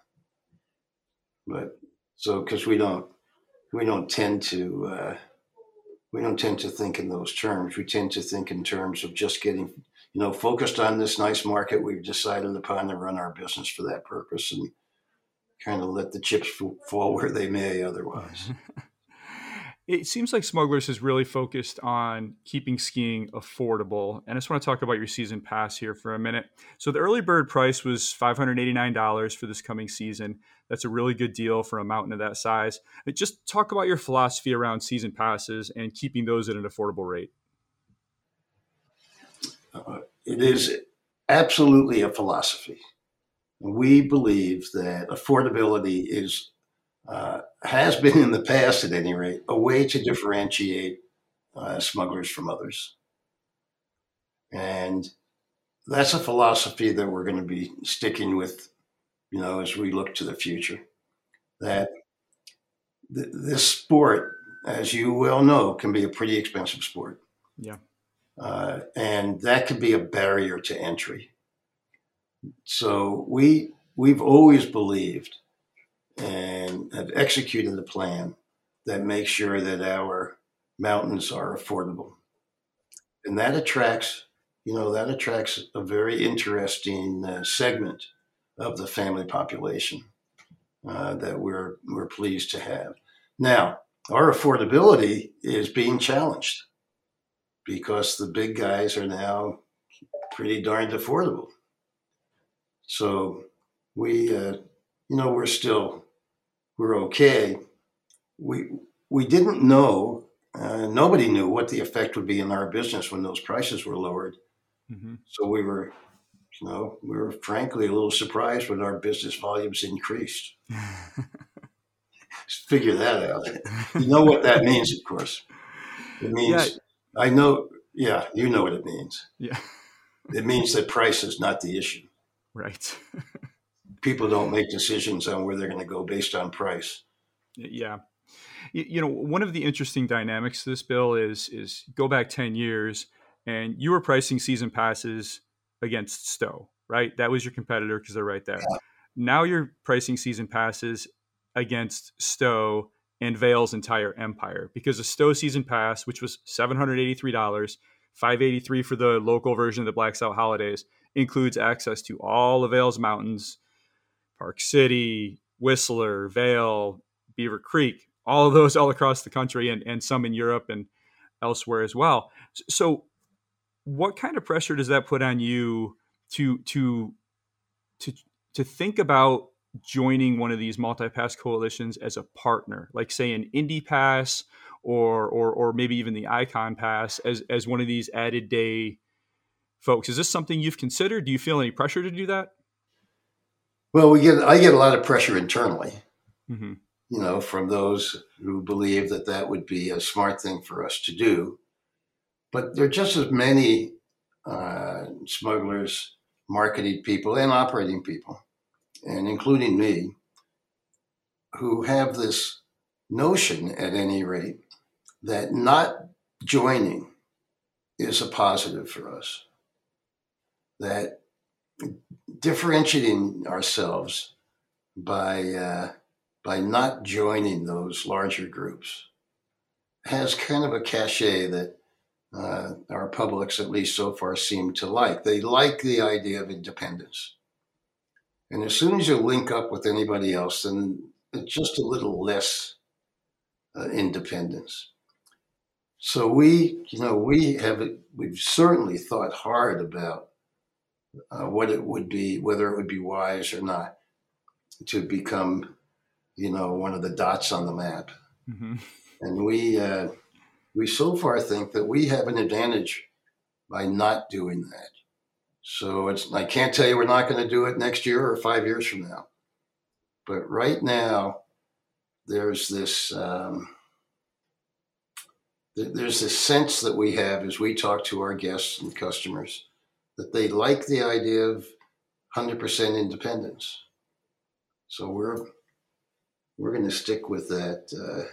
But so because we don't we don't tend to uh, we don't tend to think in those terms. We tend to think in terms of just getting, you know, focused on this nice market we've decided upon to run our business for that purpose and kind of let the chips fall where they may otherwise. It seems like Smugglers has really focused on keeping skiing affordable. And I just want to talk about your season pass here for a minute. So, the early bird price was $589 for this coming season. That's a really good deal for a mountain of that size. Just talk about your philosophy around season passes and keeping those at an affordable rate. Uh, it is absolutely a philosophy. We believe that affordability is uh, has been in the past, at any rate, a way to differentiate uh, smugglers from others. And that's a philosophy that we're going to be sticking with, you know, as we look to the future. That th- this sport, as you well know, can be a pretty expensive sport. Yeah. Uh, and that could be a barrier to entry. So we we've always believed and have executed a plan that makes sure that our mountains are affordable. And that attracts, you know, that attracts a very interesting uh, segment of the family population uh, that we're we're pleased to have. Now, our affordability is being challenged because the big guys are now pretty darned affordable. So we, uh, you know, we're still we're okay. We we didn't know. Uh, nobody knew what the effect would be in our business when those prices were lowered. Mm-hmm. So we were, you know, we were frankly a little surprised when our business volumes increased. Figure that out. You know what that means, of course. It means yeah. I know. Yeah, you know what it means. Yeah, it means that price is not the issue. Right people don't make decisions on where they're going to go based on price. Yeah. You know, one of the interesting dynamics to this bill is is go back 10 years and you were pricing season passes against Stowe, right? That was your competitor because they're right there. Yeah. Now you're pricing season passes against Stowe and Vail's entire empire because a Stowe season pass, which was $783, 583 for the local version of the Blacks Out Holidays, includes access to all of Vail's mountains, Park City, Whistler, Vail, Beaver Creek, all of those all across the country and, and some in Europe and elsewhere as well. So what kind of pressure does that put on you to to to to think about joining one of these multi-pass coalitions as a partner, like say an Indy Pass or or or maybe even the Icon Pass as as one of these added day folks? Is this something you've considered? Do you feel any pressure to do that? Well, we get I get a lot of pressure internally, mm-hmm. you know, from those who believe that that would be a smart thing for us to do. But there are just as many uh, smugglers, marketing people, and operating people, and including me, who have this notion, at any rate, that not joining is a positive for us. That differentiating ourselves by uh, by not joining those larger groups has kind of a cachet that uh, our publics, at least so far, seem to like. They like the idea of independence. And as soon as you link up with anybody else, then it's just a little less uh, independence. So we, you know, we have we've certainly thought hard about uh, what it would be, whether it would be wise or not to become, you know, one of the dots on the map. Mm-hmm. And we uh, we so far think that we have an advantage by not doing that. So it's I can't tell you we're not going to do it next year or five years from now, but right now there's this. Um, there's this sense that we have as we talk to our guests and customers that they like the idea of 100% independence. So we're we're going to stick with that. Uh,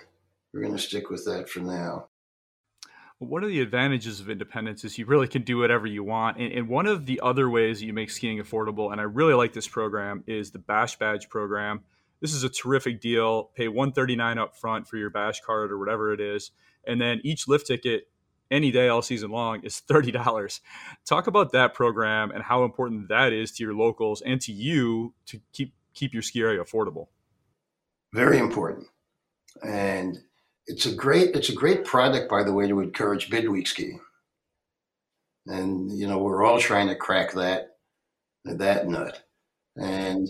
we're going to stick with that for now. One of the advantages of independence is you really can do whatever you want. And, and, one of the other ways that you make skiing affordable, and I really like this program, is the Bash Badge program. This is a terrific deal. Pay 139 up front for your Bash card or whatever it is. And then each lift ticket any day all season long is $30. Talk about that program and how important that is to your locals and to you to keep keep your ski area affordable. Very important. And it's a great it's a great product, by the way, to encourage midweek skiing. And you know, we're all trying to crack that that nut. And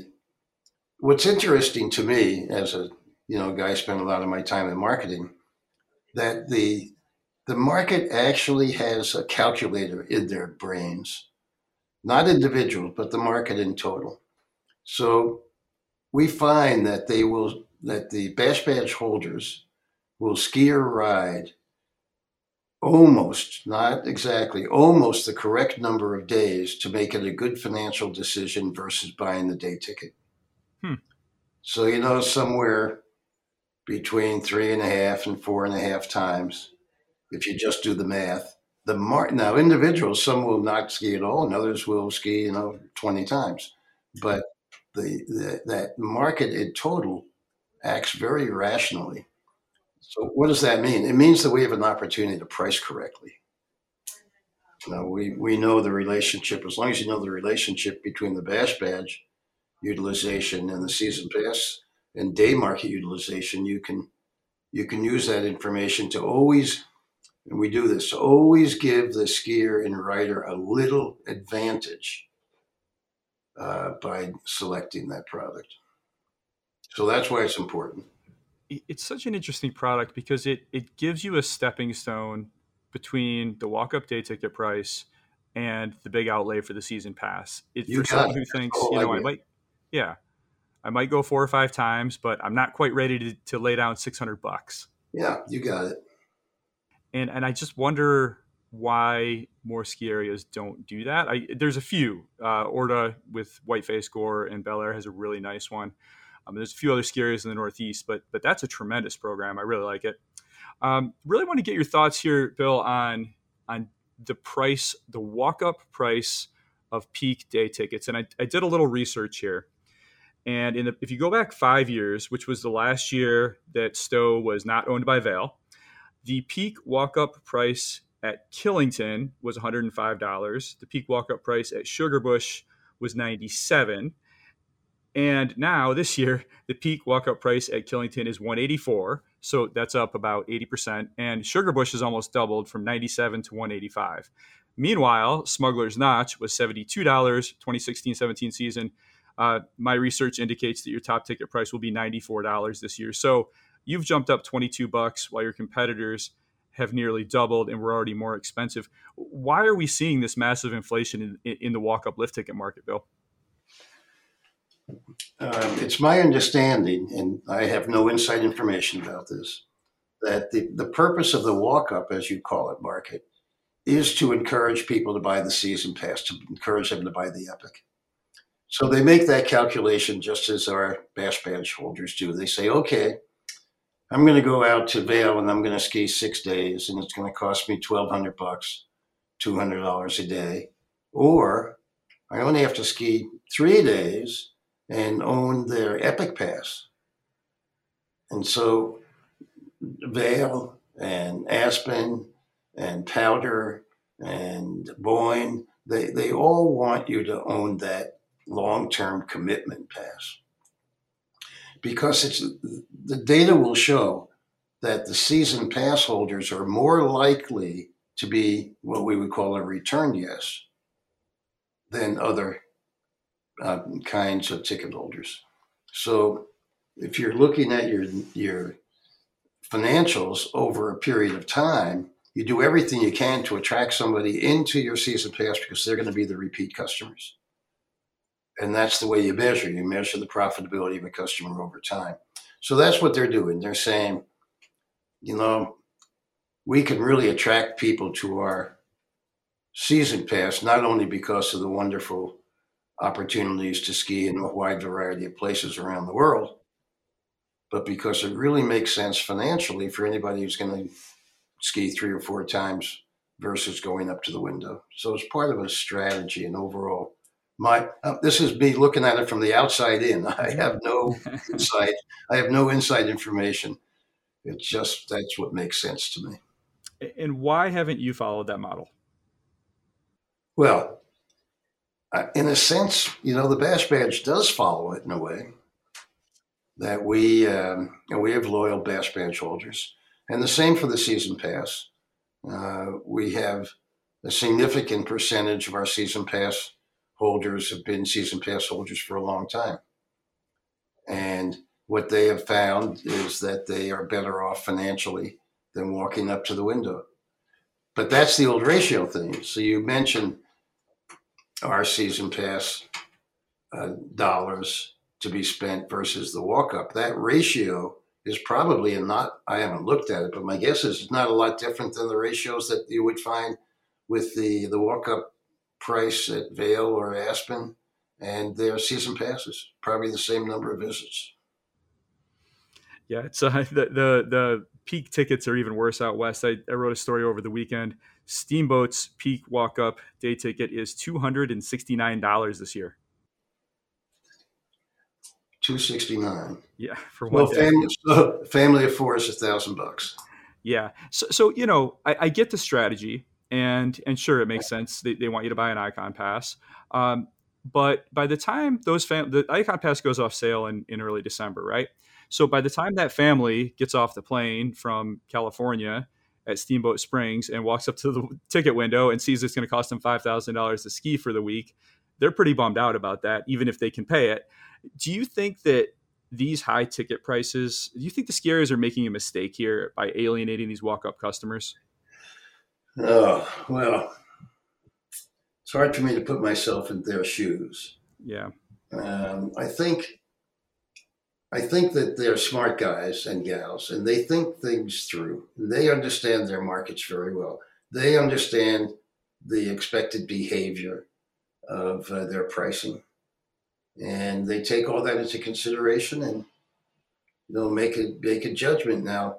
what's interesting to me as a you know guy spent a lot of my time in marketing, that the the market actually has a calculator in their brains, not individuals, but the market in total. So we find that they will that the bash badge holders will ski or ride almost, not exactly, almost the correct number of days to make it a good financial decision versus buying the day ticket. Hmm. So, you know, somewhere between three and a half and four and a half times, if you just do the math. The mar- now individuals, some will not ski at all, and others will ski, you know, twenty times. But the, the that market in total acts very rationally. So what does that mean? It means that we have an opportunity to price correctly. Now we, we know the relationship, as long as you know the relationship between the Bash Badge utilization and the season pass and day market utilization, you can you can use that information to always and we do this always give the skier and rider a little advantage uh, by selecting that product. So that's why it's important. It's such an interesting product because it it gives you a stepping stone between the walk up day ticket price and the big outlay for the season pass. It, for someone who thinks, you know, I might, yeah, I might go four or five times, but I'm not quite ready to, to lay down 600 bucks. Yeah, you got it. And and I just wonder why more ski areas don't do that. I, there's a few. Uh, ORDA with Whiteface Gore and Belleayre has a really nice one. Um, there's a few other ski areas in the Northeast, but but that's a tremendous program. I really like it. Um, really want to get your thoughts here, Bill, on on the price, the walk up price of peak day tickets. And I, I did a little research here. And the, if you go back five years, which was the last year that Stowe was not owned by Vail, the peak walk up price at Killington was $105. The peak walk up price at Sugarbush was 97 and now this year, the peak walk up price at Killington is 184. So that's up about 80%. And Sugarbush has almost doubled from 97 to 185. Meanwhile, Smuggler's Notch was $72, 2016 17 season. Uh, my research indicates that your top ticket price will be $94 this year. So you've jumped up 22 bucks while your competitors have nearly doubled and we're already more expensive. Why are we seeing this massive inflation in, in the walk up lift ticket market, Bill? Um, it's my understanding, and I have no inside information about this, that the, the purpose of the walk up, as you call it, market, is to encourage people to buy the season pass, to encourage them to buy the Epic. So they make that calculation just as our Bash Badge holders do. They say, okay, I'm going to go out to Vail and I'm going to ski six days, and it's going to cost me 1200 bucks, $200 a day. Or I only have to ski three days and own their Epic Pass. And so Vail and Aspen and Powdr and Boyne, they, they all want you to own that long term commitment pass. Because it's the data will show that the season pass holders are more likely to be what we would call a return yes than other uh, kinds of ticket holders. So if you're looking at your your financials over a period of time, you do everything you can to attract somebody into your season pass because they're going to be the repeat customers. And that's the way you measure. You measure the profitability of a customer over time. So that's what they're doing. They're saying, you know, we can really attract people to our season pass not only because of the wonderful opportunities to ski in a wide variety of places around the world, but because it really makes sense financially for anybody who's going to ski three or four times versus going up to the window. So it's part of a strategy and overall. My uh, this is me looking at it from the outside in. I have no insight. I have no inside information. It's just that's what makes sense to me. And why haven't you followed that model? Well, in a sense, you know, the Bash Badge does follow it in a way that we um, we have loyal Bash Badge holders, And the same for the season pass. Uh, we have a significant percentage of our season pass holders have been season pass holders for a long time. And what they have found is that they are better off financially than walking up to the window. But that's the old ratio thing. So you mentioned our season pass uh, dollars to be spent versus the walk up. That ratio is probably a not, I haven't looked at it, but my guess is it's not a lot different than the ratios that you would find with the, the walk up price at Vail or Aspen and their season passes, probably the same number of visits. Yeah, it's uh, the, the the peak tickets are even worse out west. I, I wrote a story over the weekend. Steamboat's peak walk up day ticket is two hundred and sixty nine dollars this year. Two sixty nine. Yeah, for one well, family, so family of four is a thousand bucks. Yeah, so so you know, I, I, get the strategy, and and sure, it makes sense. They, they want you to buy an Icon Pass, um, but by the time those fam- the Icon Pass goes off sale in in early December, right? So by the time that family gets off the plane from California at Steamboat Springs and walks up to the ticket window and sees it's going to cost them five thousand dollars to ski for the week, they're pretty bummed out about that, even if they can pay it. Do you think that these high ticket prices, do you think the skiers are making a mistake here by alienating these walk up customers? Oh, well, it's hard for me to put myself in their shoes. Yeah. Um, I think I think that they're smart guys and gals, and they think things through. They understand their markets very well. They understand the expected behavior of uh, their pricing, and they take all that into consideration and they'll make a make a judgment. Now,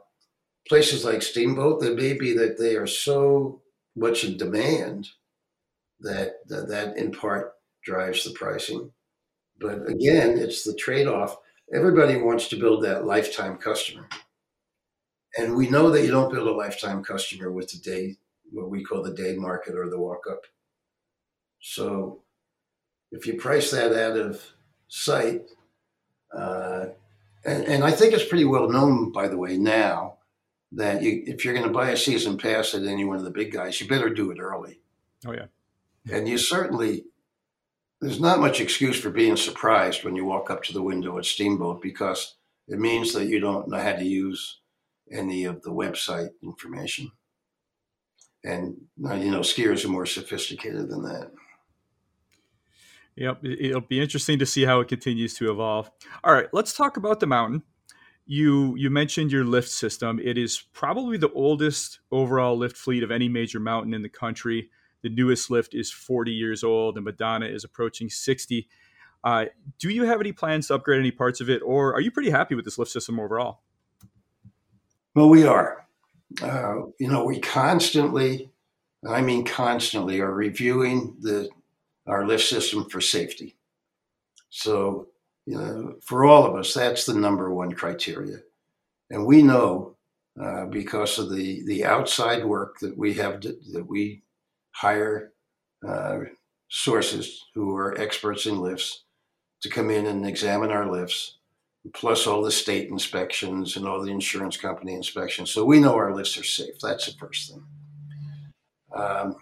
places like Steamboat, it may be that they are so much in demand that that, that in part drives the pricing. But again, it's the trade off everybody wants to build that lifetime customer. And we know that you don't build a lifetime customer with the day, what we call the day market or the walk up. So if you price that out of sight, uh, and, and, I think it's pretty well known, by the way, now that you, if you're going to buy a season pass at any one of the big guys, you better do it early. Oh, yeah. And you certainly there's not much excuse for being surprised when you walk up to the window at Steamboat because it means that you don't know how to use any of the website information. And uh, you know, skiers are more sophisticated than that. Yep, it'll be interesting to see how it continues to evolve. All right, let's talk about the mountain. You you mentioned your lift system. It is probably the oldest overall lift fleet of any major mountain in the country. The newest lift is 40 years old, and Madonna is approaching 60. Uh, do you have any plans to upgrade any parts of it, or are you pretty happy with this lift system overall? Well, we are. Uh, you know, we constantly, I mean, constantly, are reviewing the our lift system for safety. So, you know, for all of us, that's the number one criteria, and we know uh, because of the the outside work that we have to, that we hire uh, sources who are experts in lifts to come in and examine our lifts, plus all the state inspections and all the insurance company inspections. So we know our lifts are safe. That's the first thing. Um,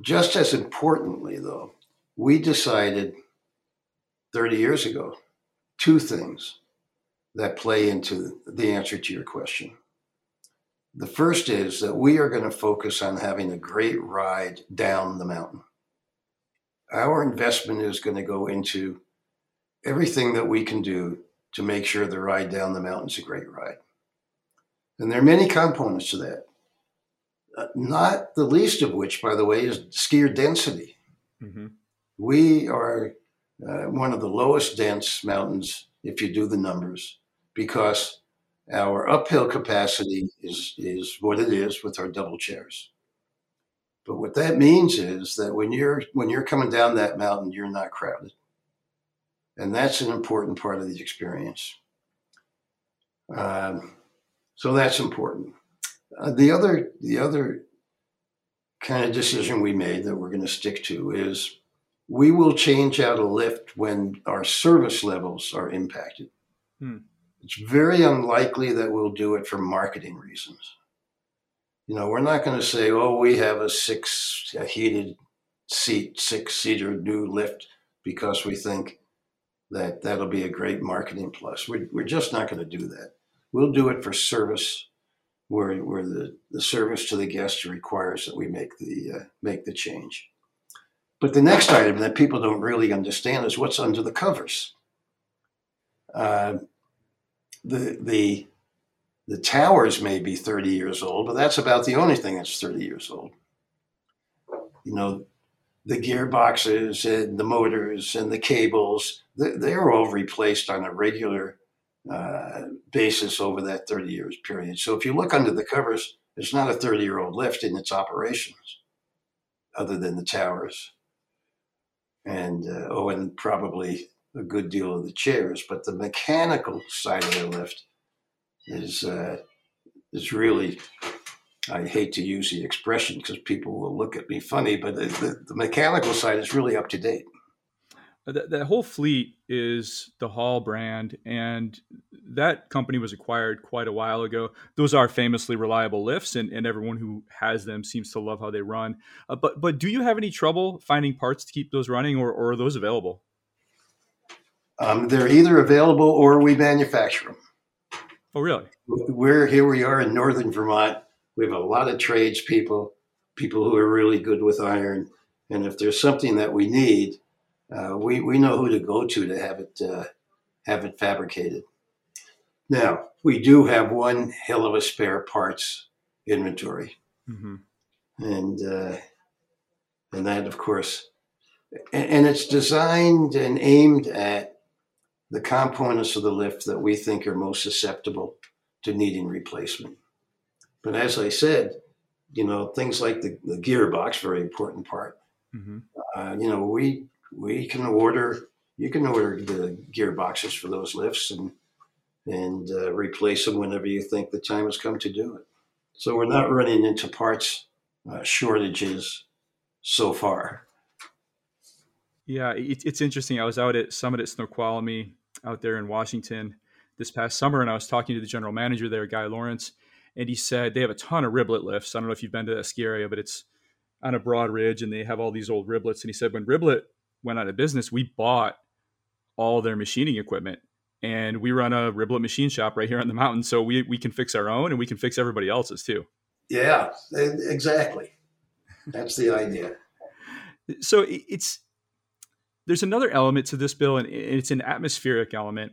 just as importantly, though, we decided 30 years ago two things that play into the answer to your question. The first is that we are going to focus on having a great ride down the mountain. Our investment is going to go into everything that we can do to make sure the ride down the mountain is a great ride. And there are many components to that. Not the least of which, by the way, is skier density. Mm-hmm. We are uh, one of the lowest dense mountains if you do the numbers because our uphill capacity is, is what it is with our double chairs. But what that means is that when you're when you're coming down that mountain, you're not crowded. And that's an important part of the experience. Um, so that's important. Uh, the other the other kind of decision we made that we're going to stick to is we will change out a lift when our service levels are impacted. Hmm. it's very unlikely that we'll do it for marketing reasons. You know, we're not going to say, oh, we have a six a heated seat, six seater new lift because we think that that'll be a great marketing plus. We're, we're just not going to do that. We'll do it for service where, where the, the service to the guest requires that we make the, uh, make the change. But the next item that people don't really understand is what's under the covers. Uh, the, the, the towers may be 30 years old, but that's about the only thing that's 30 years old. You know, the gearboxes and the motors and the cables, they're all replaced on a regular uh, basis over that 30 years period. So if you look under the covers, it's not a 30 year old lift in its operations, other than the towers. And uh, oh, and probably a good deal of the chairs, but the mechanical side of the lift is uh, is really. I hate to use the expression because people will look at me funny, but the, the, the mechanical side is really up to date. That, that whole fleet is the Hall brand, and that company was acquired quite a while ago. Those are famously reliable lifts, and, and everyone who has them seems to love how they run. Uh, but but do you have any trouble finding parts to keep those running, or, or are those available? Um, they're either available or we manufacture them. Oh, really? We're here. We are in northern Vermont. We have a lot of tradespeople, people who are really good with iron, and if there's something that we need, uh, we we know who to go to to have it uh, have it fabricated. Now we do have one hell of a spare parts inventory, mm-hmm. and uh, and that of course, and, and it's designed and aimed at the components of the lift that we think are most susceptible to needing replacement. But as I said, you know, things like the, the gearbox, very important part. Mm-hmm. Uh, you know, we we can order, you can order the gearboxes for those lifts and and uh, replace them whenever you think the time has come to do it. So we're not running into parts uh, shortages so far. Yeah, it, it's interesting. I was out at Summit at Snoqualmie out there in Washington this past summer, and I was talking to the general manager there, Guy Lawrence, and he said they have a ton of riblet lifts. I don't know if you've been to that ski area, but it's on a broad ridge, and they have all these old riblets. And he said when Riblet went out of business, we bought all their machining equipment, and we run a Riblet machine shop right here on the mountain, so we we can fix our own, and we can fix everybody else's too. Yeah, exactly. That's the idea. So it's there's another element to this bill, and it's an atmospheric element.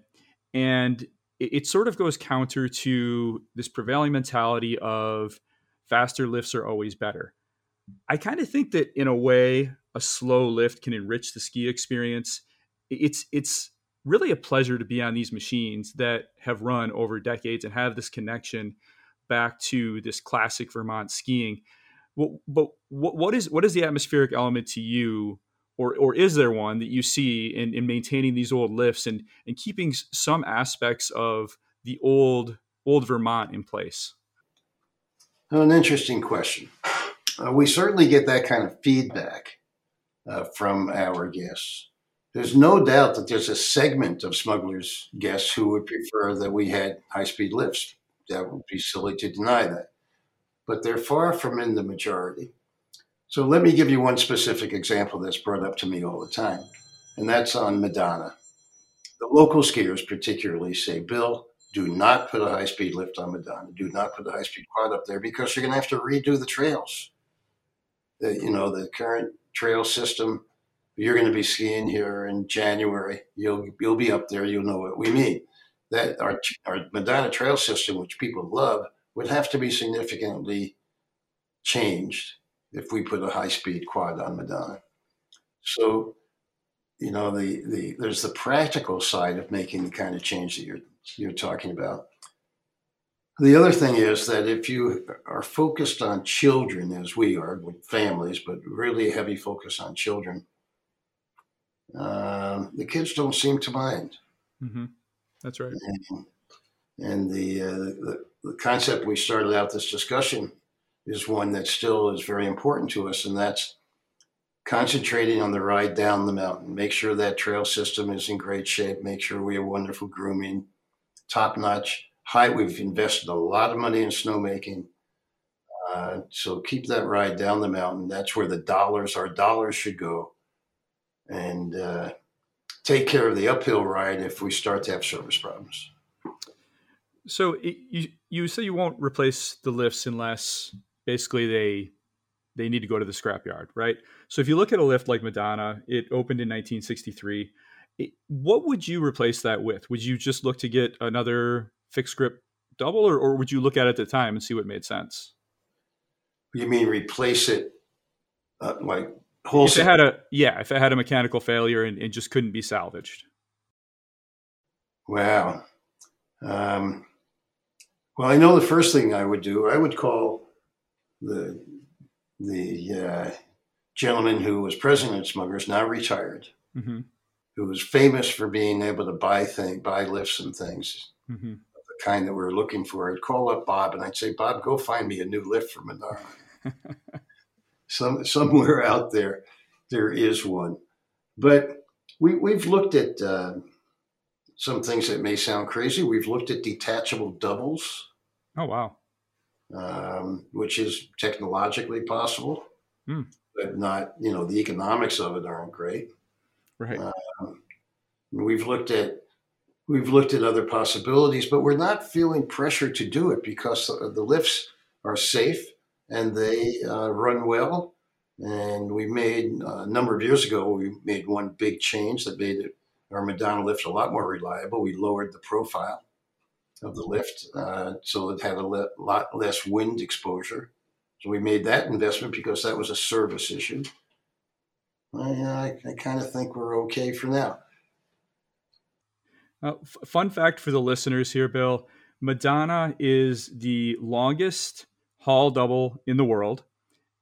And it, sort of goes counter to this prevailing mentality of faster lifts are always better. I kind of think that in a way, a slow lift can enrich the ski experience. It's it's really a pleasure to be on these machines that have run over decades and have this connection back to this classic Vermont skiing. but what is what is the atmospheric element to you or or is there one that you see in, in maintaining these old lifts and and keeping some aspects of the old old Vermont in place? An interesting question. Uh, we certainly get that kind of feedback uh, from our guests. There's no doubt that there's a segment of smugglers guests who would prefer that we had high speed lifts. That would be silly to deny that. But they're far from in the majority. So let me give you one specific example that's brought up to me all the time, and that's on Madonna. The local skiers particularly say, Bill, do not put a high speed lift on Madonna. Do not put a high speed quad up there because you're going to have to redo the trails. The, you know, the current trail system, you're going to be skiing here in January. You'll, you'll be up there. You'll know what we mean. That our, our Madonna trail system, which people love, would have to be significantly changed if we put a high speed quad on Madonna. So, you know, the, the there's the practical side of making the kind of change that you're you're talking about. The other thing is that if you are focused on children, as we are with families, but really a heavy focus on children, uh, the kids don't seem to mind. Mm-hmm. That's right. And, and the, uh, the, the concept we started out this discussion is one that still is very important to us, and that's concentrating on the ride down the mountain. Make sure that trail system is in great shape. Make sure we have wonderful grooming. top notch. High, we've invested a lot of money in snowmaking. Uh, so keep that ride down the mountain. That's where the dollars, our dollars should go. And uh, take care of the uphill ride if we start to have service problems. So you you say you won't replace the lifts unless basically they they need to go to the scrapyard, right? So if you look at a lift like Madonna, it opened in 1963. It, what would you replace that with? Would you just look to get another fixed grip double, or, or would you look at it at the time and see what made sense? You mean replace it uh, like wholesale? If it had a yeah, if it had a mechanical failure and, and just couldn't be salvaged. Wow. Um, well, I know the first thing I would do. I would call the the uh, gentleman who was president of Smugglers, now retired, mm-hmm. who was famous for being able to buy thing, buy lifts and things, mm-hmm. Kind that we were looking for. I'd call up Bob and I'd say, Bob, go find me a new lift for Madonna. Some somewhere out there, there is one, but we we've looked at uh, some things that may sound crazy. We've looked at detachable doubles. Oh wow! um, which is technologically possible, mm. but not, you know, the economics of it aren't great. Right. Um, we've looked at we've looked at other possibilities, but we're not feeling pressure to do it because the lifts are safe and they uh, run well. And we made uh, a number of years ago, we made one big change that made it, our Madonna lift a lot more reliable. We lowered the profile of the lift, uh, so it had a le- lot less wind exposure. So we made that investment because that was a service issue. I, I kind of think we're okay for now. Uh, f- fun fact for the listeners here, Bill Madonna is the longest Hall double in the world,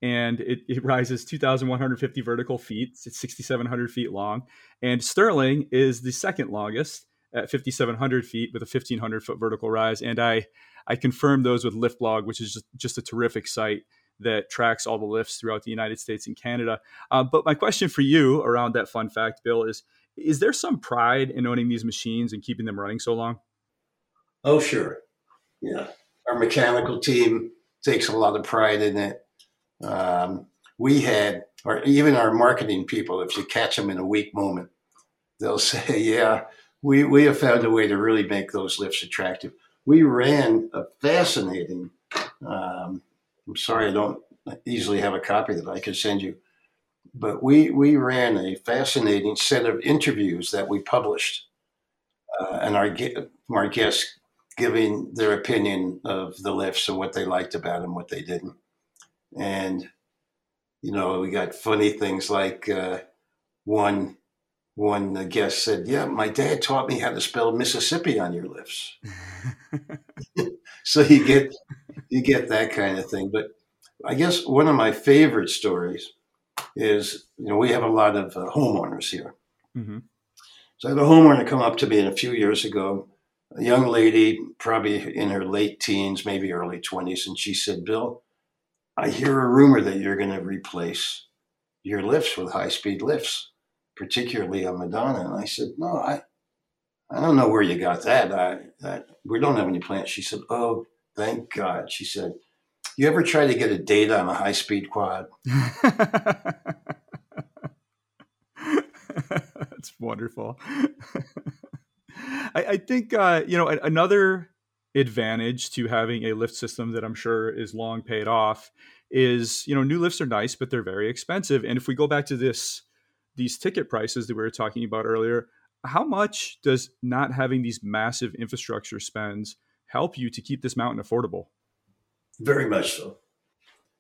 and it, it rises 2,150 vertical feet. It's 6,700 feet long. And Sterling is the second longest at 5,700 feet with a 1,500 foot vertical rise. And I, I confirmed those with LiftBlog, which is just, just a terrific site that tracks all the lifts throughout the United States and Canada. Uh, but my question for you around that fun fact, Bill, is is there some pride in owning these machines and keeping them running so long? Oh, sure. Yeah. Our mechanical team takes a lot of pride in it. Um, we had, or even our marketing people, if you catch them in a weak moment, they'll say, Yeah, we, we have found a way to really make those lifts attractive. We ran a fascinating, um, I'm sorry I don't easily have a copy that I could send you, but we, we ran a fascinating set of interviews that we published. Uh, and our, our guests giving their opinion of the lifts and what they liked about them, what they didn't. And, you know, we got funny things like uh, one one guest said, "Yeah, my dad taught me how to spell Mississippi on your lifts." so you get you get that kind of thing. But I guess one of my favorite stories is you know we have a lot of uh, homeowners here. Mm-hmm. So I had a homeowner come up to me a few years ago, a young lady, probably in her late teens, maybe early twenties, and she said, "Bill, I hear a rumor that you're going to replace your lifts with high speed lifts." particularly on Madonna. And I said, no, I, I don't know where you got that. I, that we don't have any plans. She said, oh, thank God. She said, you ever try to get a date on a high speed quad? That's wonderful. I, I, think uh, you know another advantage to having a lift system that I'm sure is long paid off is you know new lifts are nice, but they're very expensive. And if we go back to this these ticket prices that we were talking about earlier, how much does not having these massive infrastructure spends help you to keep this mountain affordable? Very much so.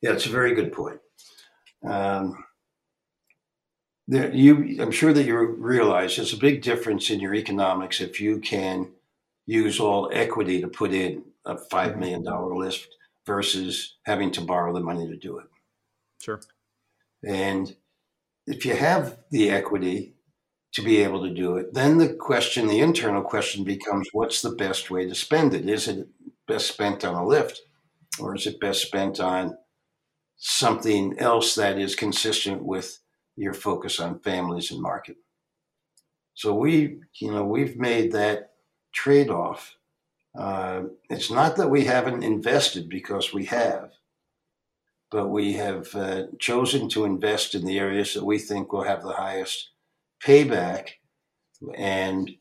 Yeah, it's a very good point. Um, there, you, I'm sure that you realize there's a big difference in your economics if you can use all equity to put in a five million dollar lift versus having to borrow the money to do it. Sure. And if you have the equity to be able to do it, then the question, the internal question becomes what's the best way to spend it? Is it best spent on a lift or is it best spent on something else that is consistent with your focus on families and market? So we, you know, we've made that trade off Uh, it's not that we haven't invested because we have, but we have uh, chosen to invest in the areas that we think will have the highest payback. And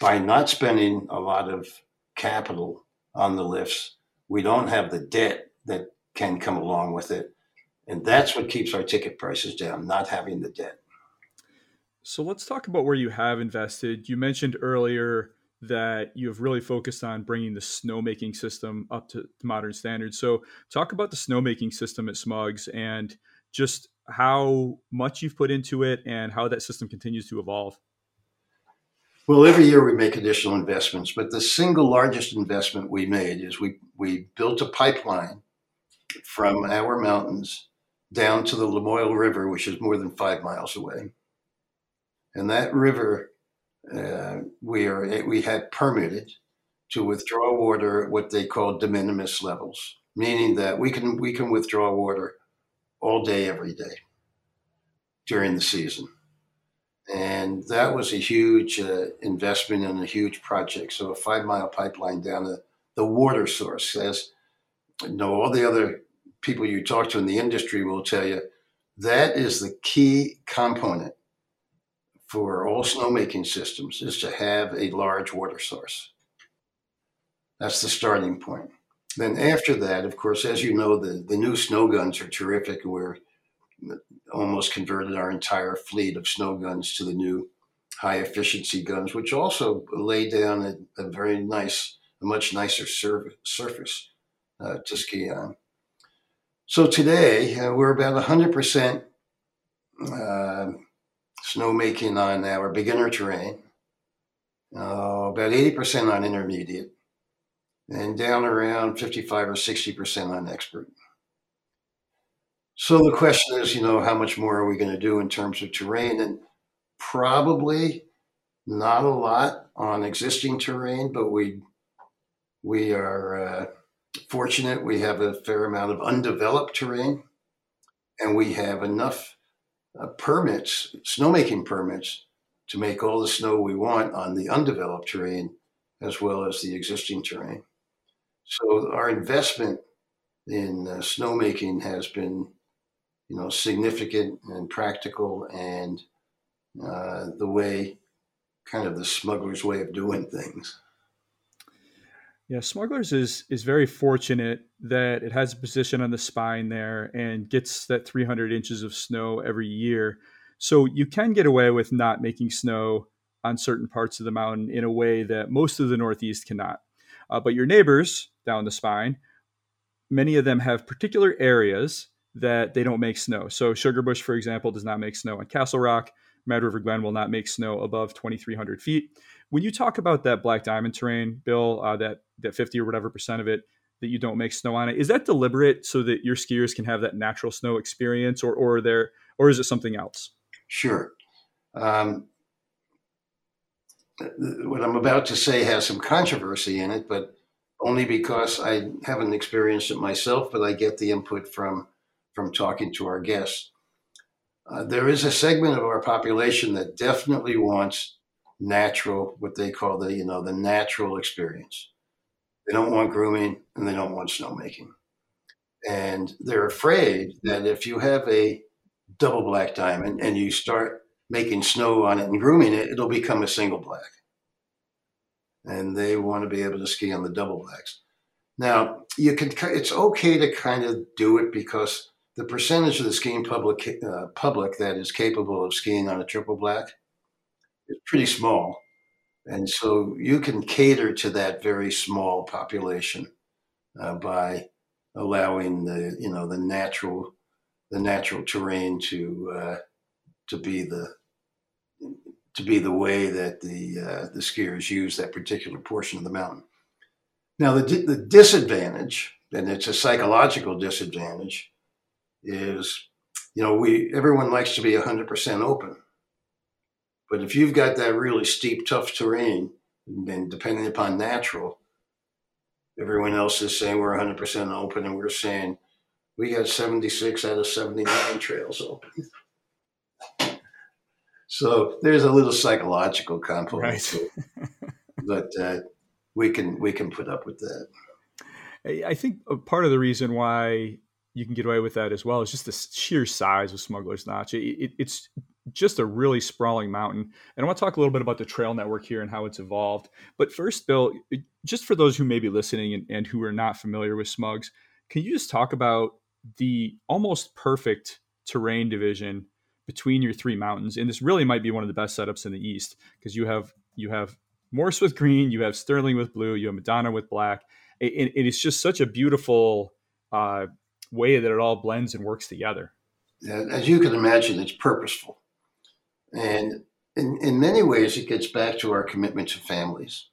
by not spending a lot of capital on the lifts, we don't have the debt that can come along with it. And that's what keeps our ticket prices down, not having the debt. So let's talk about where you have invested. You mentioned earlier that you have really focused on bringing the snowmaking system up to modern standards. So, talk about the snowmaking system at Smuggs and just how much you've put into it and how that system continues to evolve. Well, every year we make additional investments, but the single largest investment we made is we, we built a pipeline from our mountains down to the Lamoille River, which is more than five miles away. And that river uh, we are we had permitted to withdraw water at what they call de minimis levels, meaning that we can we can withdraw water all day every day during the season, and that was a huge uh, investment and a huge project. So a five mile pipeline down the the water source, as you know, all the other people you talk to in the industry will tell you that is the key component for all snowmaking systems is to have a large water source. That's the starting point. Then after that, of course, as you know, the, the new snow guns are terrific. We're almost converted our entire fleet of snow guns to the new high efficiency guns, which also lay down a, a very nice, a much nicer sur- surface uh, to ski on. So today uh, we're about 100% uh, snowmaking on our beginner terrain, uh, about 80% on intermediate, and down around 55 or 60% on expert. So the question is, you know, how much more are we going to do in terms of terrain? And probably not a lot on existing terrain, but we we are uh, fortunate. We have a fair amount of undeveloped terrain, and we have enough uh, permits, snowmaking permits, to make all the snow we want on the undeveloped terrain as well as the existing terrain. So our investment in uh, snowmaking has been, you know, significant and practical, and uh, the way, kind of the smuggler's way of doing things. Yeah, Smugglers is is very fortunate that it has a position on the spine there and gets that 300 inches of snow every year. So you can get away with not making snow on certain parts of the mountain in a way that most of the Northeast cannot. Uh, but your neighbors down the spine, many of them have particular areas that they don't make snow. So Sugarbush, for example, does not make snow on Castle Rock. Mad River Glen will not make snow above 2,300 feet. When you talk about that black diamond terrain, Bill, uh, that that 50 or whatever percent of it that you don't make snow on it, is that deliberate so that your skiers can have that natural snow experience, or or there, or is it something else? Sure. Um, what I'm about to say has some controversy in it, but only because I haven't experienced it myself, but I get the input from from talking to our guests. Uh, there is a segment of our population that definitely wants natural, what they call the, you know, the natural experience. They don't want grooming and they don't want snowmaking. And they're afraid that if you have a double black diamond and you start making snow on it and grooming it, it'll become a single black. And they want to be able to ski on the double blacks. Now, you can it's okay to kind of do it because the percentage of the skiing public uh, public that is capable of skiing on a triple black is pretty small. And so you can cater to that very small population uh, by allowing the you know the natural the natural terrain to uh, to be the to be the way that the uh, the skiers use that particular portion of the mountain. Now the the disadvantage, and it's a psychological disadvantage, is you know we everyone likes to be 100% open but if you've got that really steep, tough terrain, and then depending upon natural, everyone else is saying we're 100% open, and we're saying we got 76 out of 79 trails open. So there's a little psychological component, right. but uh, we can we can put up with that. I think part of the reason why you can get away with that as well It's just the sheer size of Smuggler's Notch. It, it, it's just a really sprawling mountain. And I want to talk a little bit about the trail network here and how it's evolved. But first, Bill, just for those who may be listening and, and who are not familiar with Smuggs, can you just talk about the almost perfect terrain division between your three mountains? And this really might be one of the best setups in the East because you have you have Morse with green, you have Sterling with blue, you have Madonna with black. And, and it's just such a beautiful uh, way that it all blends and works together. As you can imagine, it's purposeful. And in, in many ways, it gets back to our commitment to families.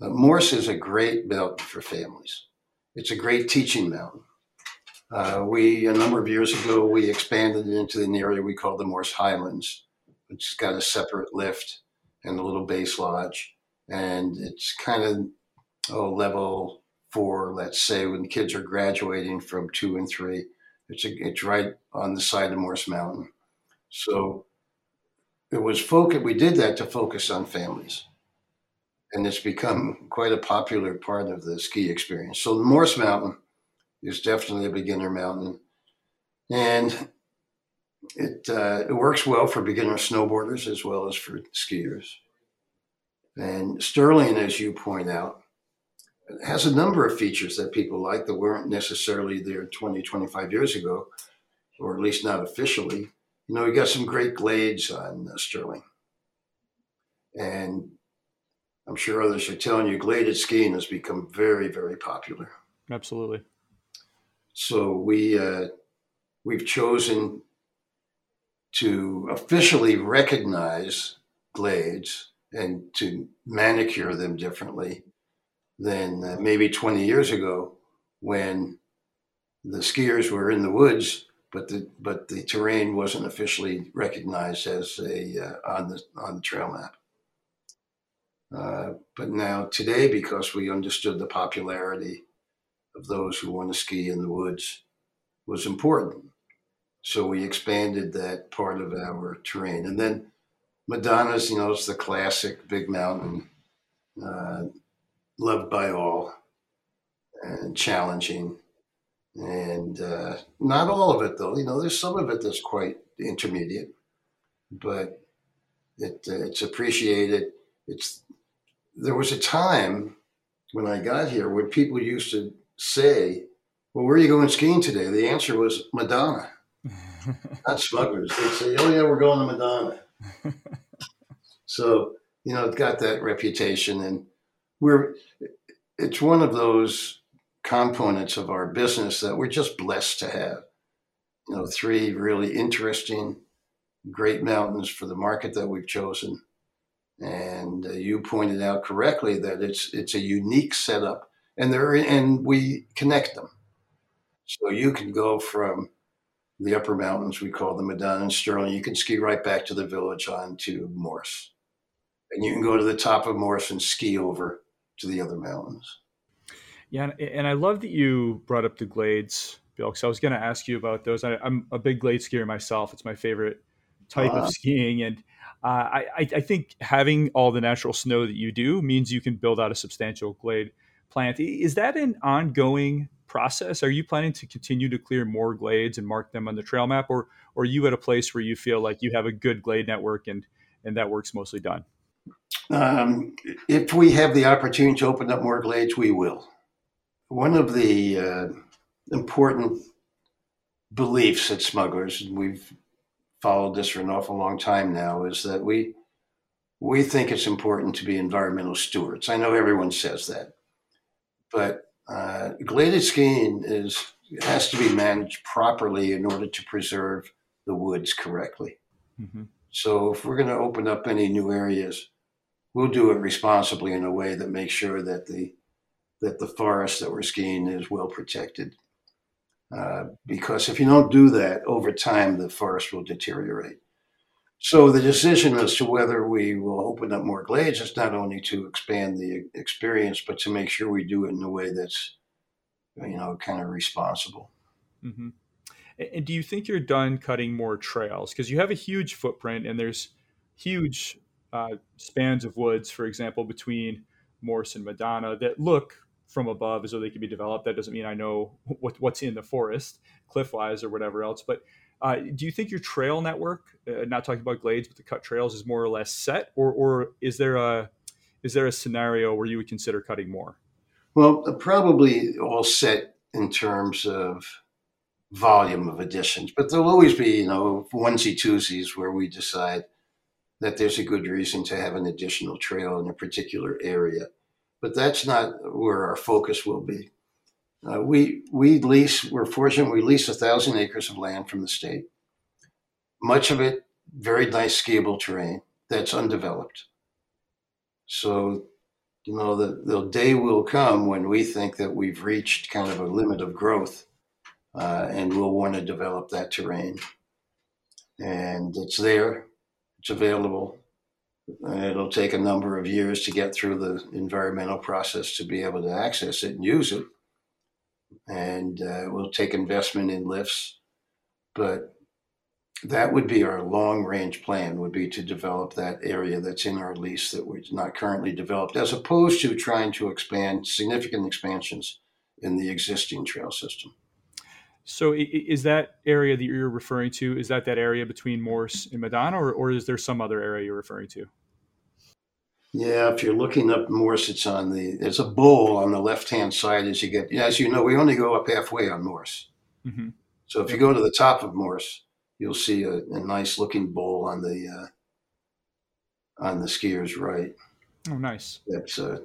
Uh, Morse is a great mountain for families. It's a great teaching mountain. Uh, we, a number of years ago, we expanded it into an area we call the Morse Highlands, which has got a separate lift and a little base lodge. And it's kind of oh, level four, let's say, when kids are graduating from two and three. It's, a, it's right on the side of Morse Mountain. So it was focus. We did that to focus on families, and it's become quite a popular part of the ski experience. So Morse Mountain is definitely a beginner mountain, and it uh, it works well for beginner snowboarders as well as for skiers. And Sterling, as you point out, has a number of features that people like that weren't necessarily there 20, 25 years ago, or at least not officially you know, we got some great glades on uh, Sterling. And I'm sure others are telling you gladed skiing has become very, very popular. Absolutely. So we uh, we've chosen to officially recognize glades and to manicure them differently than uh, maybe 20 years ago when the skiers were in the woods but the but the terrain wasn't officially recognized as a uh, on the on the trail map. Uh, but now today, because we understood the popularity of those who want to ski in the woods, was important. So we expanded that part of our terrain, and then Madonna's, you know, it's the classic big mountain, uh, loved by all, and challenging and uh, not all of it though. You know, there's some of it that's quite intermediate, but it uh, it's appreciated. It's there was a time when I got here when people used to say, "Well, where are you going skiing today?" The answer was Madonna, not smugglers. They'd say, "Oh yeah, we're going to Madonna." so you know, it got that reputation, and we're it's one of those components of our business that we're just blessed to have. You know, three really interesting, great mountains for the market that we've chosen. And uh, you pointed out correctly that it's it's a unique setup, and there and we connect them. So you can go from the upper mountains, we call them Madonna and Sterling. You can ski right back to the village on to Morse. And you can go to the top of Morse and ski over to the other mountains. Yeah, and I love that you brought up the glades, Bill, because I was going to ask you about those. I, am a big glade skier myself; it's my favorite type uh-huh. of skiing, and uh, I, I think having all the natural snow that you do means you can build out a substantial glade plant. Is that an ongoing process? Are you planning to continue to clear more glades and mark them on the trail map, or, or are you at a place where you feel like you have a good glade network and and that work's mostly done? Um, if we have the opportunity to open up more glades, we will one of the uh, important beliefs at Smugglers, and we've followed this for an awful long time now, is that we we think it's important to be environmental stewards. I know everyone says that, but uh, gladed skiing is has to be managed properly in order to preserve the woods correctly. Mm-hmm. So if we're going to open up any new areas, we'll do it responsibly in a way that makes sure that the that the forest that we're skiing is well protected. Uh, because if you don't do that over time, the forest will deteriorate. So the decision as to whether we will open up more glades is not only to expand the experience, but to make sure we do it in a way that's, you know, kind of responsible. Mm-hmm. And do you think you're done cutting more trails? Because you have a huge footprint, and there's huge uh, spans of woods, for example, between Morse and Madonna that look from above as though they could be developed. That doesn't mean I know what, what's in the forest, cliff-wise or whatever else. But uh, do you think your trail network, uh, not talking about glades, but the cut trails, is more or less set, or, or is there a is there a scenario where you would consider cutting more? Well, probably all set in terms of volume of additions, but there'll always be, you know, onesie twosies where we decide that there's a good reason to have an additional trail in a particular area. But that's not where our focus will be. Uh, we we lease. We're fortunate. We lease a thousand acres of land from the state. Much of it very nice skiable terrain that's undeveloped. So, you know, the, the day will come when we think that we've reached kind of a limit of growth uh, and we'll want to develop that terrain. And it's there, it's available. And it'll take a number of years to get through the environmental process to be able to access it and use it. And uh, we'll take investment in lifts, but that would be our long range plan would be to develop that area that's in our lease that we're not currently developed as opposed to trying to expand significant expansions in the existing trail system so is that area that you're referring to is that that area between morse and madonna or, or is there some other area you're referring to yeah if you're looking up morse it's on the there's a bowl on the left hand side as you get as you know we only go up halfway on morse mm-hmm. so if you go to the top of morse you'll see a, a nice looking bowl on the uh, on the skier's right. Oh, nice. That's a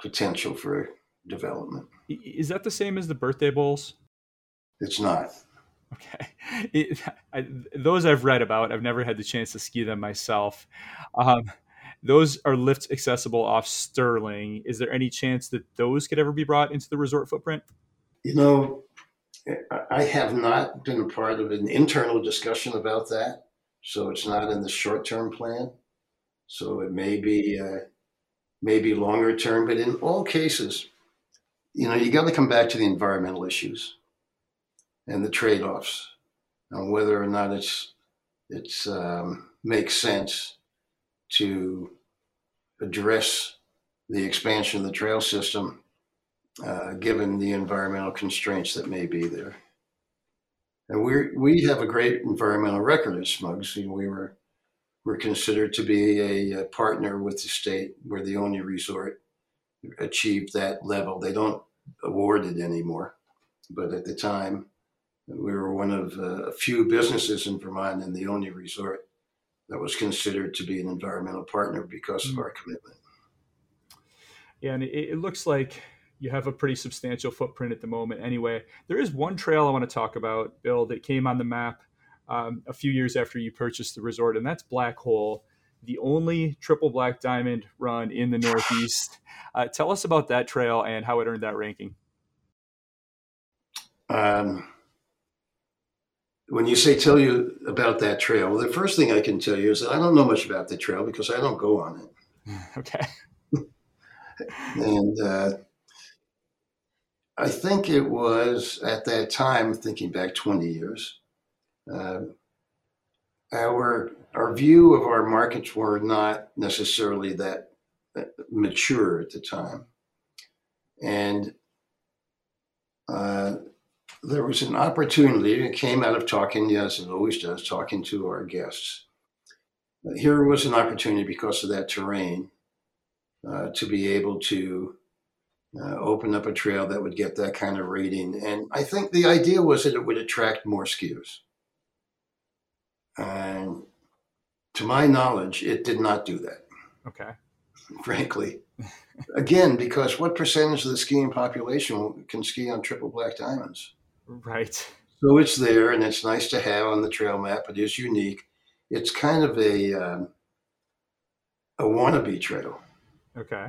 potential for development. Is that the same as the birthday bowls? It's not. Okay, it, I, those I've read about. I've never had the chance to ski them myself. Um, those are lift accessible off Sterling. Is there any chance that those could ever be brought into the resort footprint? You know, I have not been a part of an internal discussion about that, so it's not in the short-term plan. So it may be uh, maybe longer term, but in all cases, you know, you got to come back to the environmental issues and the trade-offs on whether or not it's it's um, makes sense to address the expansion of the trail system uh, given the environmental constraints that may be there. And we we have a great environmental record at Smuggs. We were we're considered to be a, a, partner with the state We're the only resort achieved that level. They don't award it anymore, but at the time, we were one of a few businesses in Vermont and the only resort that was considered to be an environmental partner because mm-hmm. of our commitment. Yeah, and it, it looks like you have a pretty substantial footprint at the moment anyway. There is one trail I want to talk about, Bill, that came on the map um, a few years after you purchased the resort, and that's Black Hole, the only triple black diamond run in the Northeast. Uh, tell us about that trail and how it earned that ranking. Um, when you say tell you about that trail, well, the first thing I can tell you is that I don't know much about the trail because I don't go on it. okay. and uh, I think it was at that time, thinking back 20 years, uh, our our view of our markets were not necessarily that mature at the time, and uh, there was an opportunity. that came out of talking, yes, it always does, talking to our guests. Here was an opportunity because of that terrain uh, to be able to uh, open up a trail that would get that kind of rating. And I think the idea was that it would attract more skiers. And to my knowledge, it did not do that. Okay. Frankly. Again, because what percentage of the skiing population can ski on triple black diamonds? Right. So it's there and it's nice to have on the trail map. It is unique. It's kind of a, um, a wannabe trail. Okay.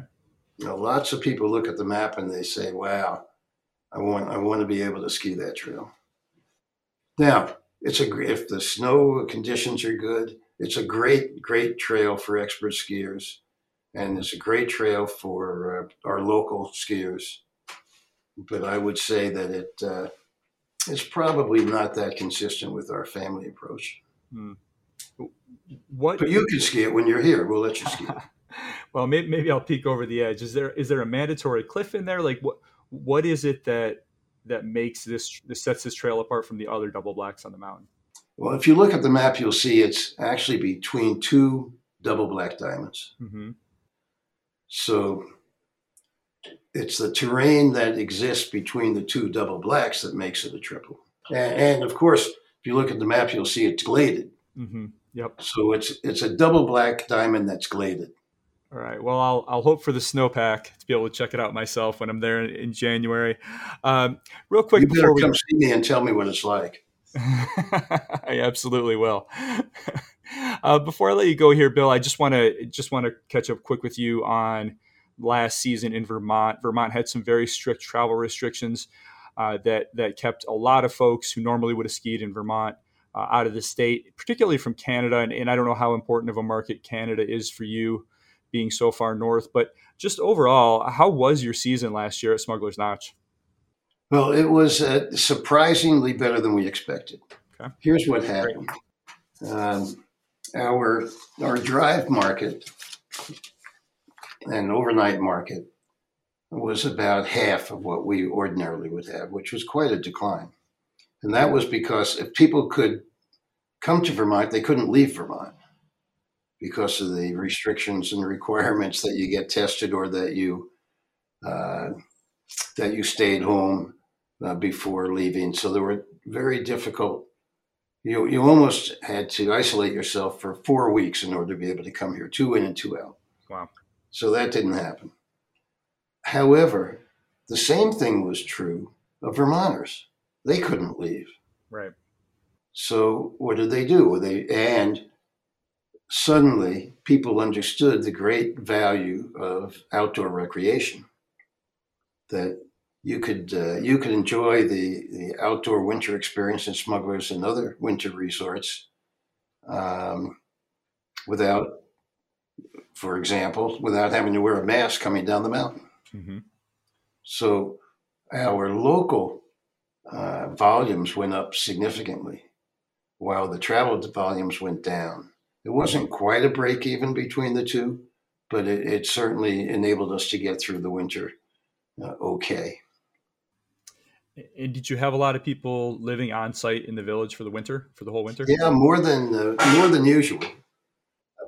You know, lots of people look at the map and they say, "Wow, I want I want to be able to ski that trail." Now, it's a if the snow conditions are good, it's a great great trail for expert skiers, and it's a great trail for uh, our local skiers. But I would say that it uh, it's probably not that consistent with our family approach. Hmm. What? But you can ski it when you're here. We'll let you ski it. well, maybe, maybe I'll peek over the edge. Is there is there a mandatory cliff in there? Like what what is it that that makes this that sets this trail apart from the other double blacks on the mountain? Well, if you look at the map, you'll see it's actually between two double black diamonds. Mm-hmm. So it's the terrain that exists between the two double blacks that makes it a triple. And, and of course, if you look at the map, you'll see it's gladed. Mm-hmm. Yep. So it's it's a double black diamond that's gladed. All right. Well, I'll I'll hope for the snowpack to be able to check it out myself when I'm there in, in January. Um, real quick, you better come see me and tell me what it's like. I absolutely will. uh, before I let you go here, Bill, I just want to just want to catch up quick with you on last season in Vermont. Vermont had some very strict travel restrictions uh, that that kept a lot of folks who normally would have skied in Vermont uh, out of the state, particularly from Canada. And, and I don't know how important of a market Canada is for you, being so far north. But just overall, how was your season last year at Smuggler's Notch? Well, it was uh, surprisingly better than we expected. Okay. Here's what happened. Um, our our drive market and overnight market was about half of what we ordinarily would have, which was quite a decline. And that was because if people could come to Vermont, they couldn't leave Vermont because of the restrictions and requirements that you get tested or that you uh, that you stayed home uh, before leaving. So there were very difficult. You you almost had to isolate yourself for four weeks in order to be able to come here, two in and two out. Wow. So that didn't happen. However, the same thing was true of Vermonters. They couldn't leave. Right. So what did they do? They and suddenly people understood the great value of outdoor recreation. That you could uh, you could enjoy the the outdoor winter experience in Smugglers and other winter resorts um, without, for example, without having to wear a mask coming down the mountain. Mm-hmm. So our local uh, volumes went up significantly, while the travel volumes went down. It wasn't quite a break even between the two, but it, it certainly enabled us to get through the winter uh, okay. And did you have a lot of people living on site in the village for the winter, for the whole winter? Yeah, more than uh, more than usual.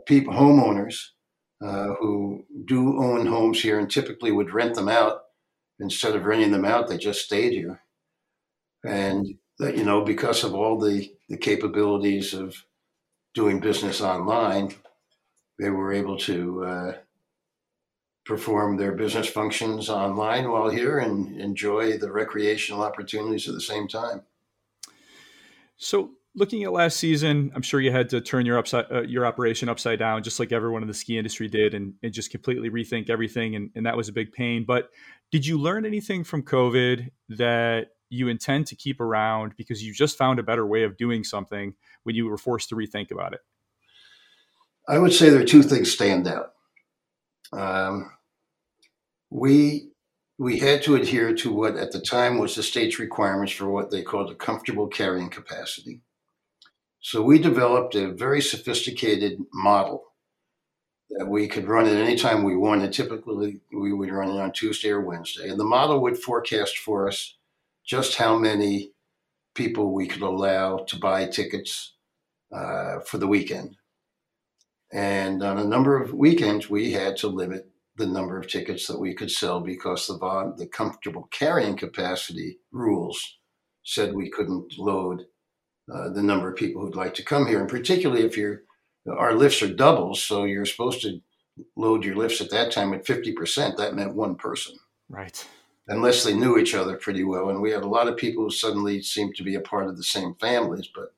People, homeowners uh, who do own homes here and typically would rent them out instead of renting them out. They just stayed here, and that, you know because of all the the capabilities of doing business online, they were able to uh, perform their business functions online while here and enjoy the recreational opportunities at the same time. So, looking at last season, I'm sure you had to turn your upside uh, your operation upside down, just like everyone in the ski industry did, and, and just completely rethink everything, and, and that was a big pain. But did you learn anything from COVID that you intend to keep around because you just found a better way of doing something when you were forced to rethink about it? I would say there are two things stand out. Um, we we had to adhere to what at the time was the state's requirements for what they called a comfortable carrying capacity. So we developed a very sophisticated model that we could run it anytime we wanted. Typically, we would run it on Tuesday or Wednesday, and the model would forecast for us just how many people we could allow to buy tickets uh, for the weekend. And on a number of weekends, we had to limit the number of tickets that we could sell because the, the comfortable carrying capacity rules said we couldn't load uh, the number of people who'd like to come here. And particularly if you're, our lifts are doubles, so you're supposed to load your lifts at that time at 50%. That meant one person. Right. Unless they knew each other pretty well. And we had a lot of people who suddenly seemed to be a part of the same families, but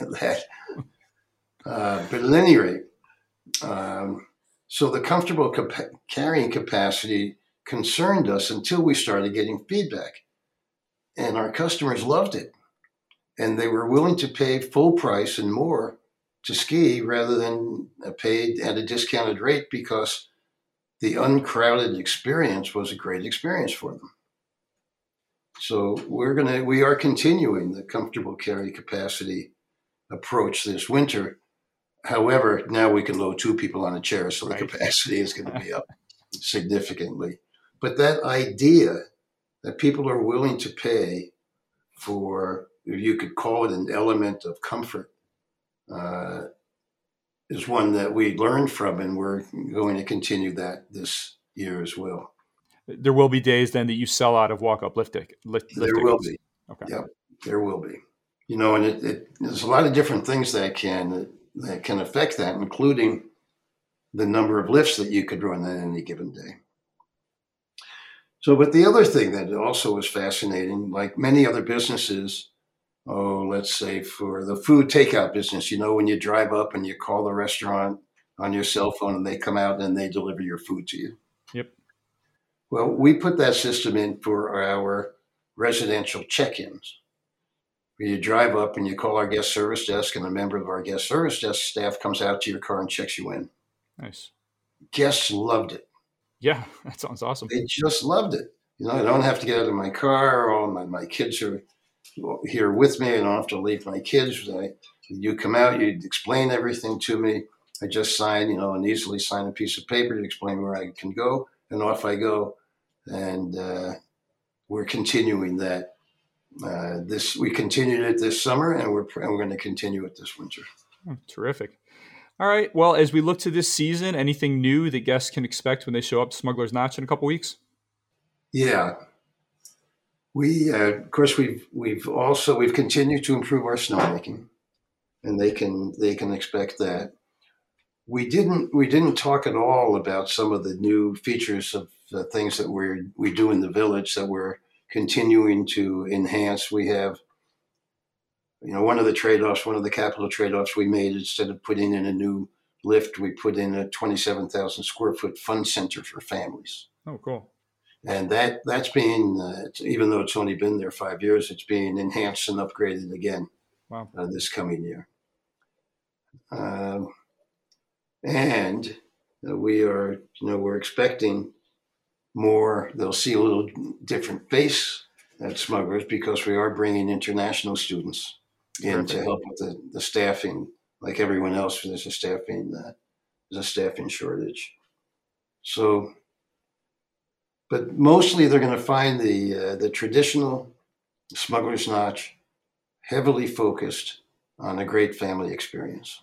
that, uh, but at any rate, um, so the comfortable cap- carrying capacity concerned us until we started getting feedback. And our customers loved it. And they were willing to pay full price and more to ski rather than uh, paid at a discounted rate because the uncrowded experience was a great experience for them. So we're gonna we are continuing the comfortable carry capacity approach this winter however, now we can load two people on a chair, so the Right. capacity is going to be up significantly. But that idea that people are willing to pay for, you could call it an element of comfort, uh, is one that we learned from, and we're going to continue that this year as well. There will be days then that you sell out of walk up lift, lift, lift There will be. Okay. Yep, there will be. You know, and it, it there's a lot of different things that can that can affect that, including the number of lifts that you could run on any given day. So, but the other thing that also is fascinating, like many other businesses, oh, let's say for the food takeout business, you know, when you drive up and you call the restaurant on your cell phone and they come out and they deliver your food to you. Yep. Well, we put that system in for our residential check-ins. Where you drive up and you call our guest service desk, and a member of our guest service desk staff comes out to your car and checks you in. Nice. Guests loved it. Yeah, that sounds awesome. They just loved it. You know, I don't have to get out of my car. All my, my kids are here with me. I don't have to leave my kids. I, you come out, you explain everything to me. I just sign, you know, and easily sign a piece of paper to explain where I can go, and off I go. And uh, we're continuing that. Uh, this we continued it this summer, and we're and we're going to continue it this winter. Oh, terrific. All right. Well, as we look to this season, anything new that guests can expect when they show up to Smuggler's Notch in a couple weeks? Yeah. We, uh, of course, we've we've also we've continued to improve our snowmaking, and they can they can expect that. We didn't we didn't talk at all about some of the new features of the things that we we do in the village that we're continuing to enhance. We have, you know, one of the trade offs, one of the capital trade offs we made instead of putting in a new lift, we put in a twenty seven thousand square foot fun center for families Oh, cool. And that that's being uh, it's- even though it's only been there five years, it's being enhanced and upgraded again Wow. uh, this coming year. Um, and uh, we are, you know, we're expecting more. They'll see a little different face at Smugglers because we are bringing international students in to help with the, the staffing. Like everyone else, there's a staffing uh, there's a staffing shortage. So but mostly they're going to find the uh, the traditional smuggler's notch heavily focused on a great family experience.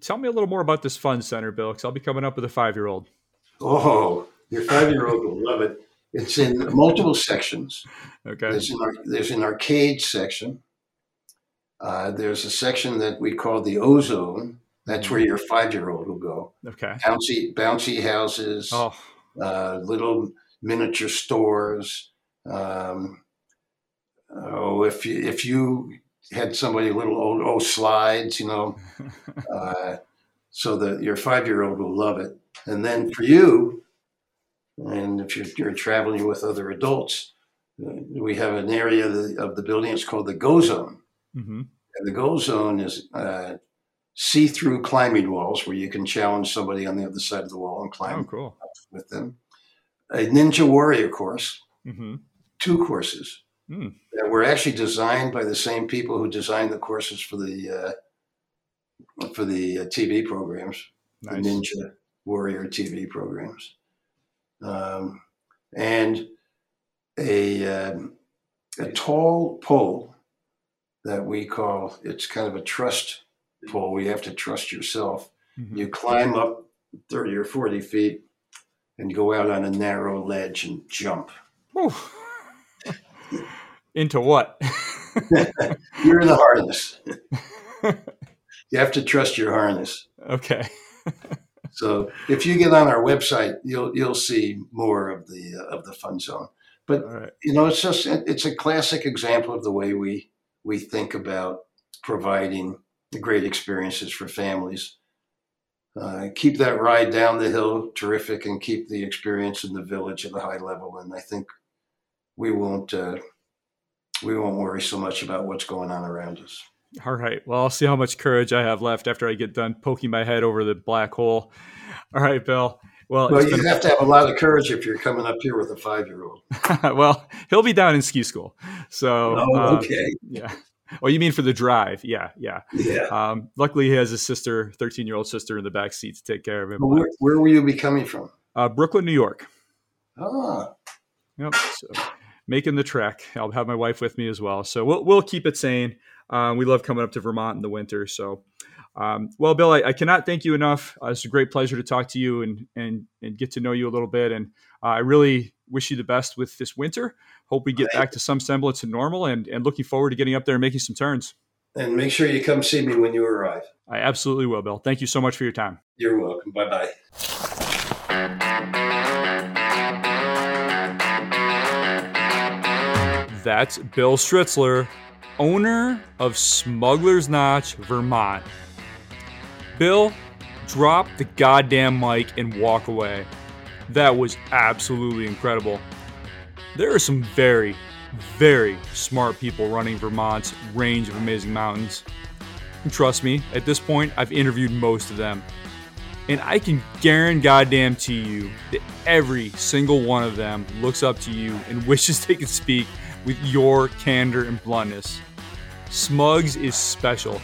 Tell me a little more about this fun center, Bill, because I'll be coming up with a five year old. Oh, your five year old will love it. It's in multiple sections. Okay. There's an, there's an arcade section. Uh, there's a section that we call the ozone. That's where your five year old will go. Okay. Bouncy bouncy houses. Oh, uh, little miniature stores. Um, oh, if you, if you had somebody a little old oh slides, you know, uh, so that your five year old will love it. And then for you, and if you're, you're traveling with other adults, uh, we have an area of the, of the building. It's called the Go Zone. hmm And the Go Zone is uh, see through climbing walls where you can challenge somebody on the other side of the wall and climb oh, cool. with them. A Ninja Warrior course, hmm two courses Hmm. that were actually designed by the same people who designed the courses for the uh, for the uh, TV programs, Nice. the Ninja Warrior TV programs, um, and a um, a tall pole that we call it's kind of a trust pole. We have to trust yourself. Mhm. You climb up 30 or 40 feet and go out on a narrow ledge and jump. Into what? You're in the harness. you have to trust your harness. okay. So if you get on our website, you'll you'll see more of the uh, of the fun zone. But right. you know, it's just it's a classic example of the way we we think about providing great experiences for families. Uh, keep that ride down the hill terrific, and keep the experience in the village at a high level. And I think we won't uh, we won't worry so much about what's going on around us. All right. Well, I'll see how much courage I have left after I get done poking my head over the black hole. All right, Bill. Well, Well, you have to have a lot of courage if you're coming up here with a five year old. well, he'll be down in ski school. So, Oh, um, okay. yeah. Oh, you mean for the drive? Yeah, yeah. Yeah. Um, luckily, he has a sister, 13 year old sister, in the back seat to take care of him. Where, where will you be coming from? Uh, Brooklyn, New York. Ah, Yep. So making the trek. I'll have my wife with me as well. So we'll we'll keep it sane. Um, we love coming up to Vermont in the winter. So, um, well, Bill, I, I cannot thank you enough. Uh, it's a great pleasure to talk to you and and and get to know you a little bit. And uh, I really wish you the best with this winter. Hope we get Thank back to some semblance of normal. And and looking forward to getting up there and making some turns. and make sure you come see me when you arrive. I absolutely will, Bill. Thank you so much for your time. You're welcome. Bye bye. That's Bill Stritzler, owner of Smuggler's Notch, Vermont. Bill, drop the goddamn mic and walk away. That was absolutely incredible. There are some very, very smart people running Vermont's range of amazing mountains. And trust me, at this point, I've interviewed most of them. And I can guarantee goddamn to you that every single one of them looks up to you and wishes they could speak with your candor and bluntness. Smuggs is special,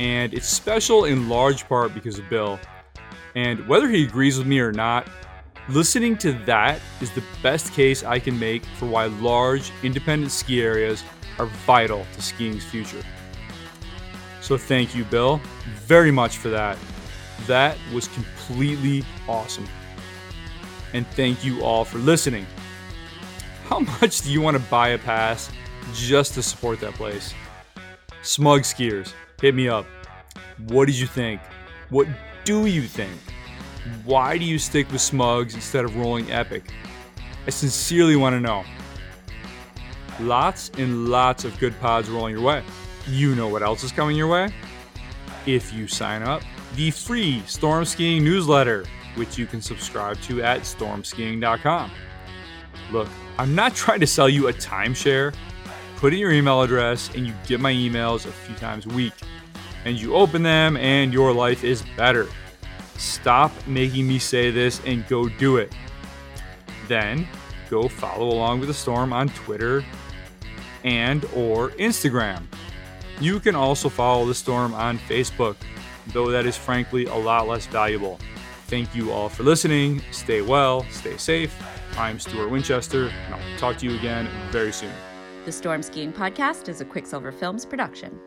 and it's special in large part because of Bill. And whether he agrees with me or not, listening to that is the best case I can make for why large, independent ski areas are vital to skiing's future. So thank you, Bill, very much for that. That was completely awesome. And thank you all for listening. How much do you want to buy a pass just to support that place? Smug Skiers, hit me up. What did you think? What do you think? Why do you stick with Smuggs instead of rolling Epic? I sincerely want to know. Lots and lots of good pods rolling your way. You know what else is coming your way? If you sign up, the free Storm Skiing newsletter, which you can subscribe to at stormskiing.com. Look, I'm not trying to sell you a timeshare. Put in your email address and you get my emails a few times a week. And you open them and your life is better. Stop making me say this and go do it. Then go follow along with the storm on Twitter and or Instagram. You can also follow the storm on Facebook, though that is frankly a lot less valuable. Thank you all for listening. Stay well, stay safe. I'm Stuart Winchester, and I'll talk to you again very soon. The Storm Skiing Podcast is a Quicksilver Films production.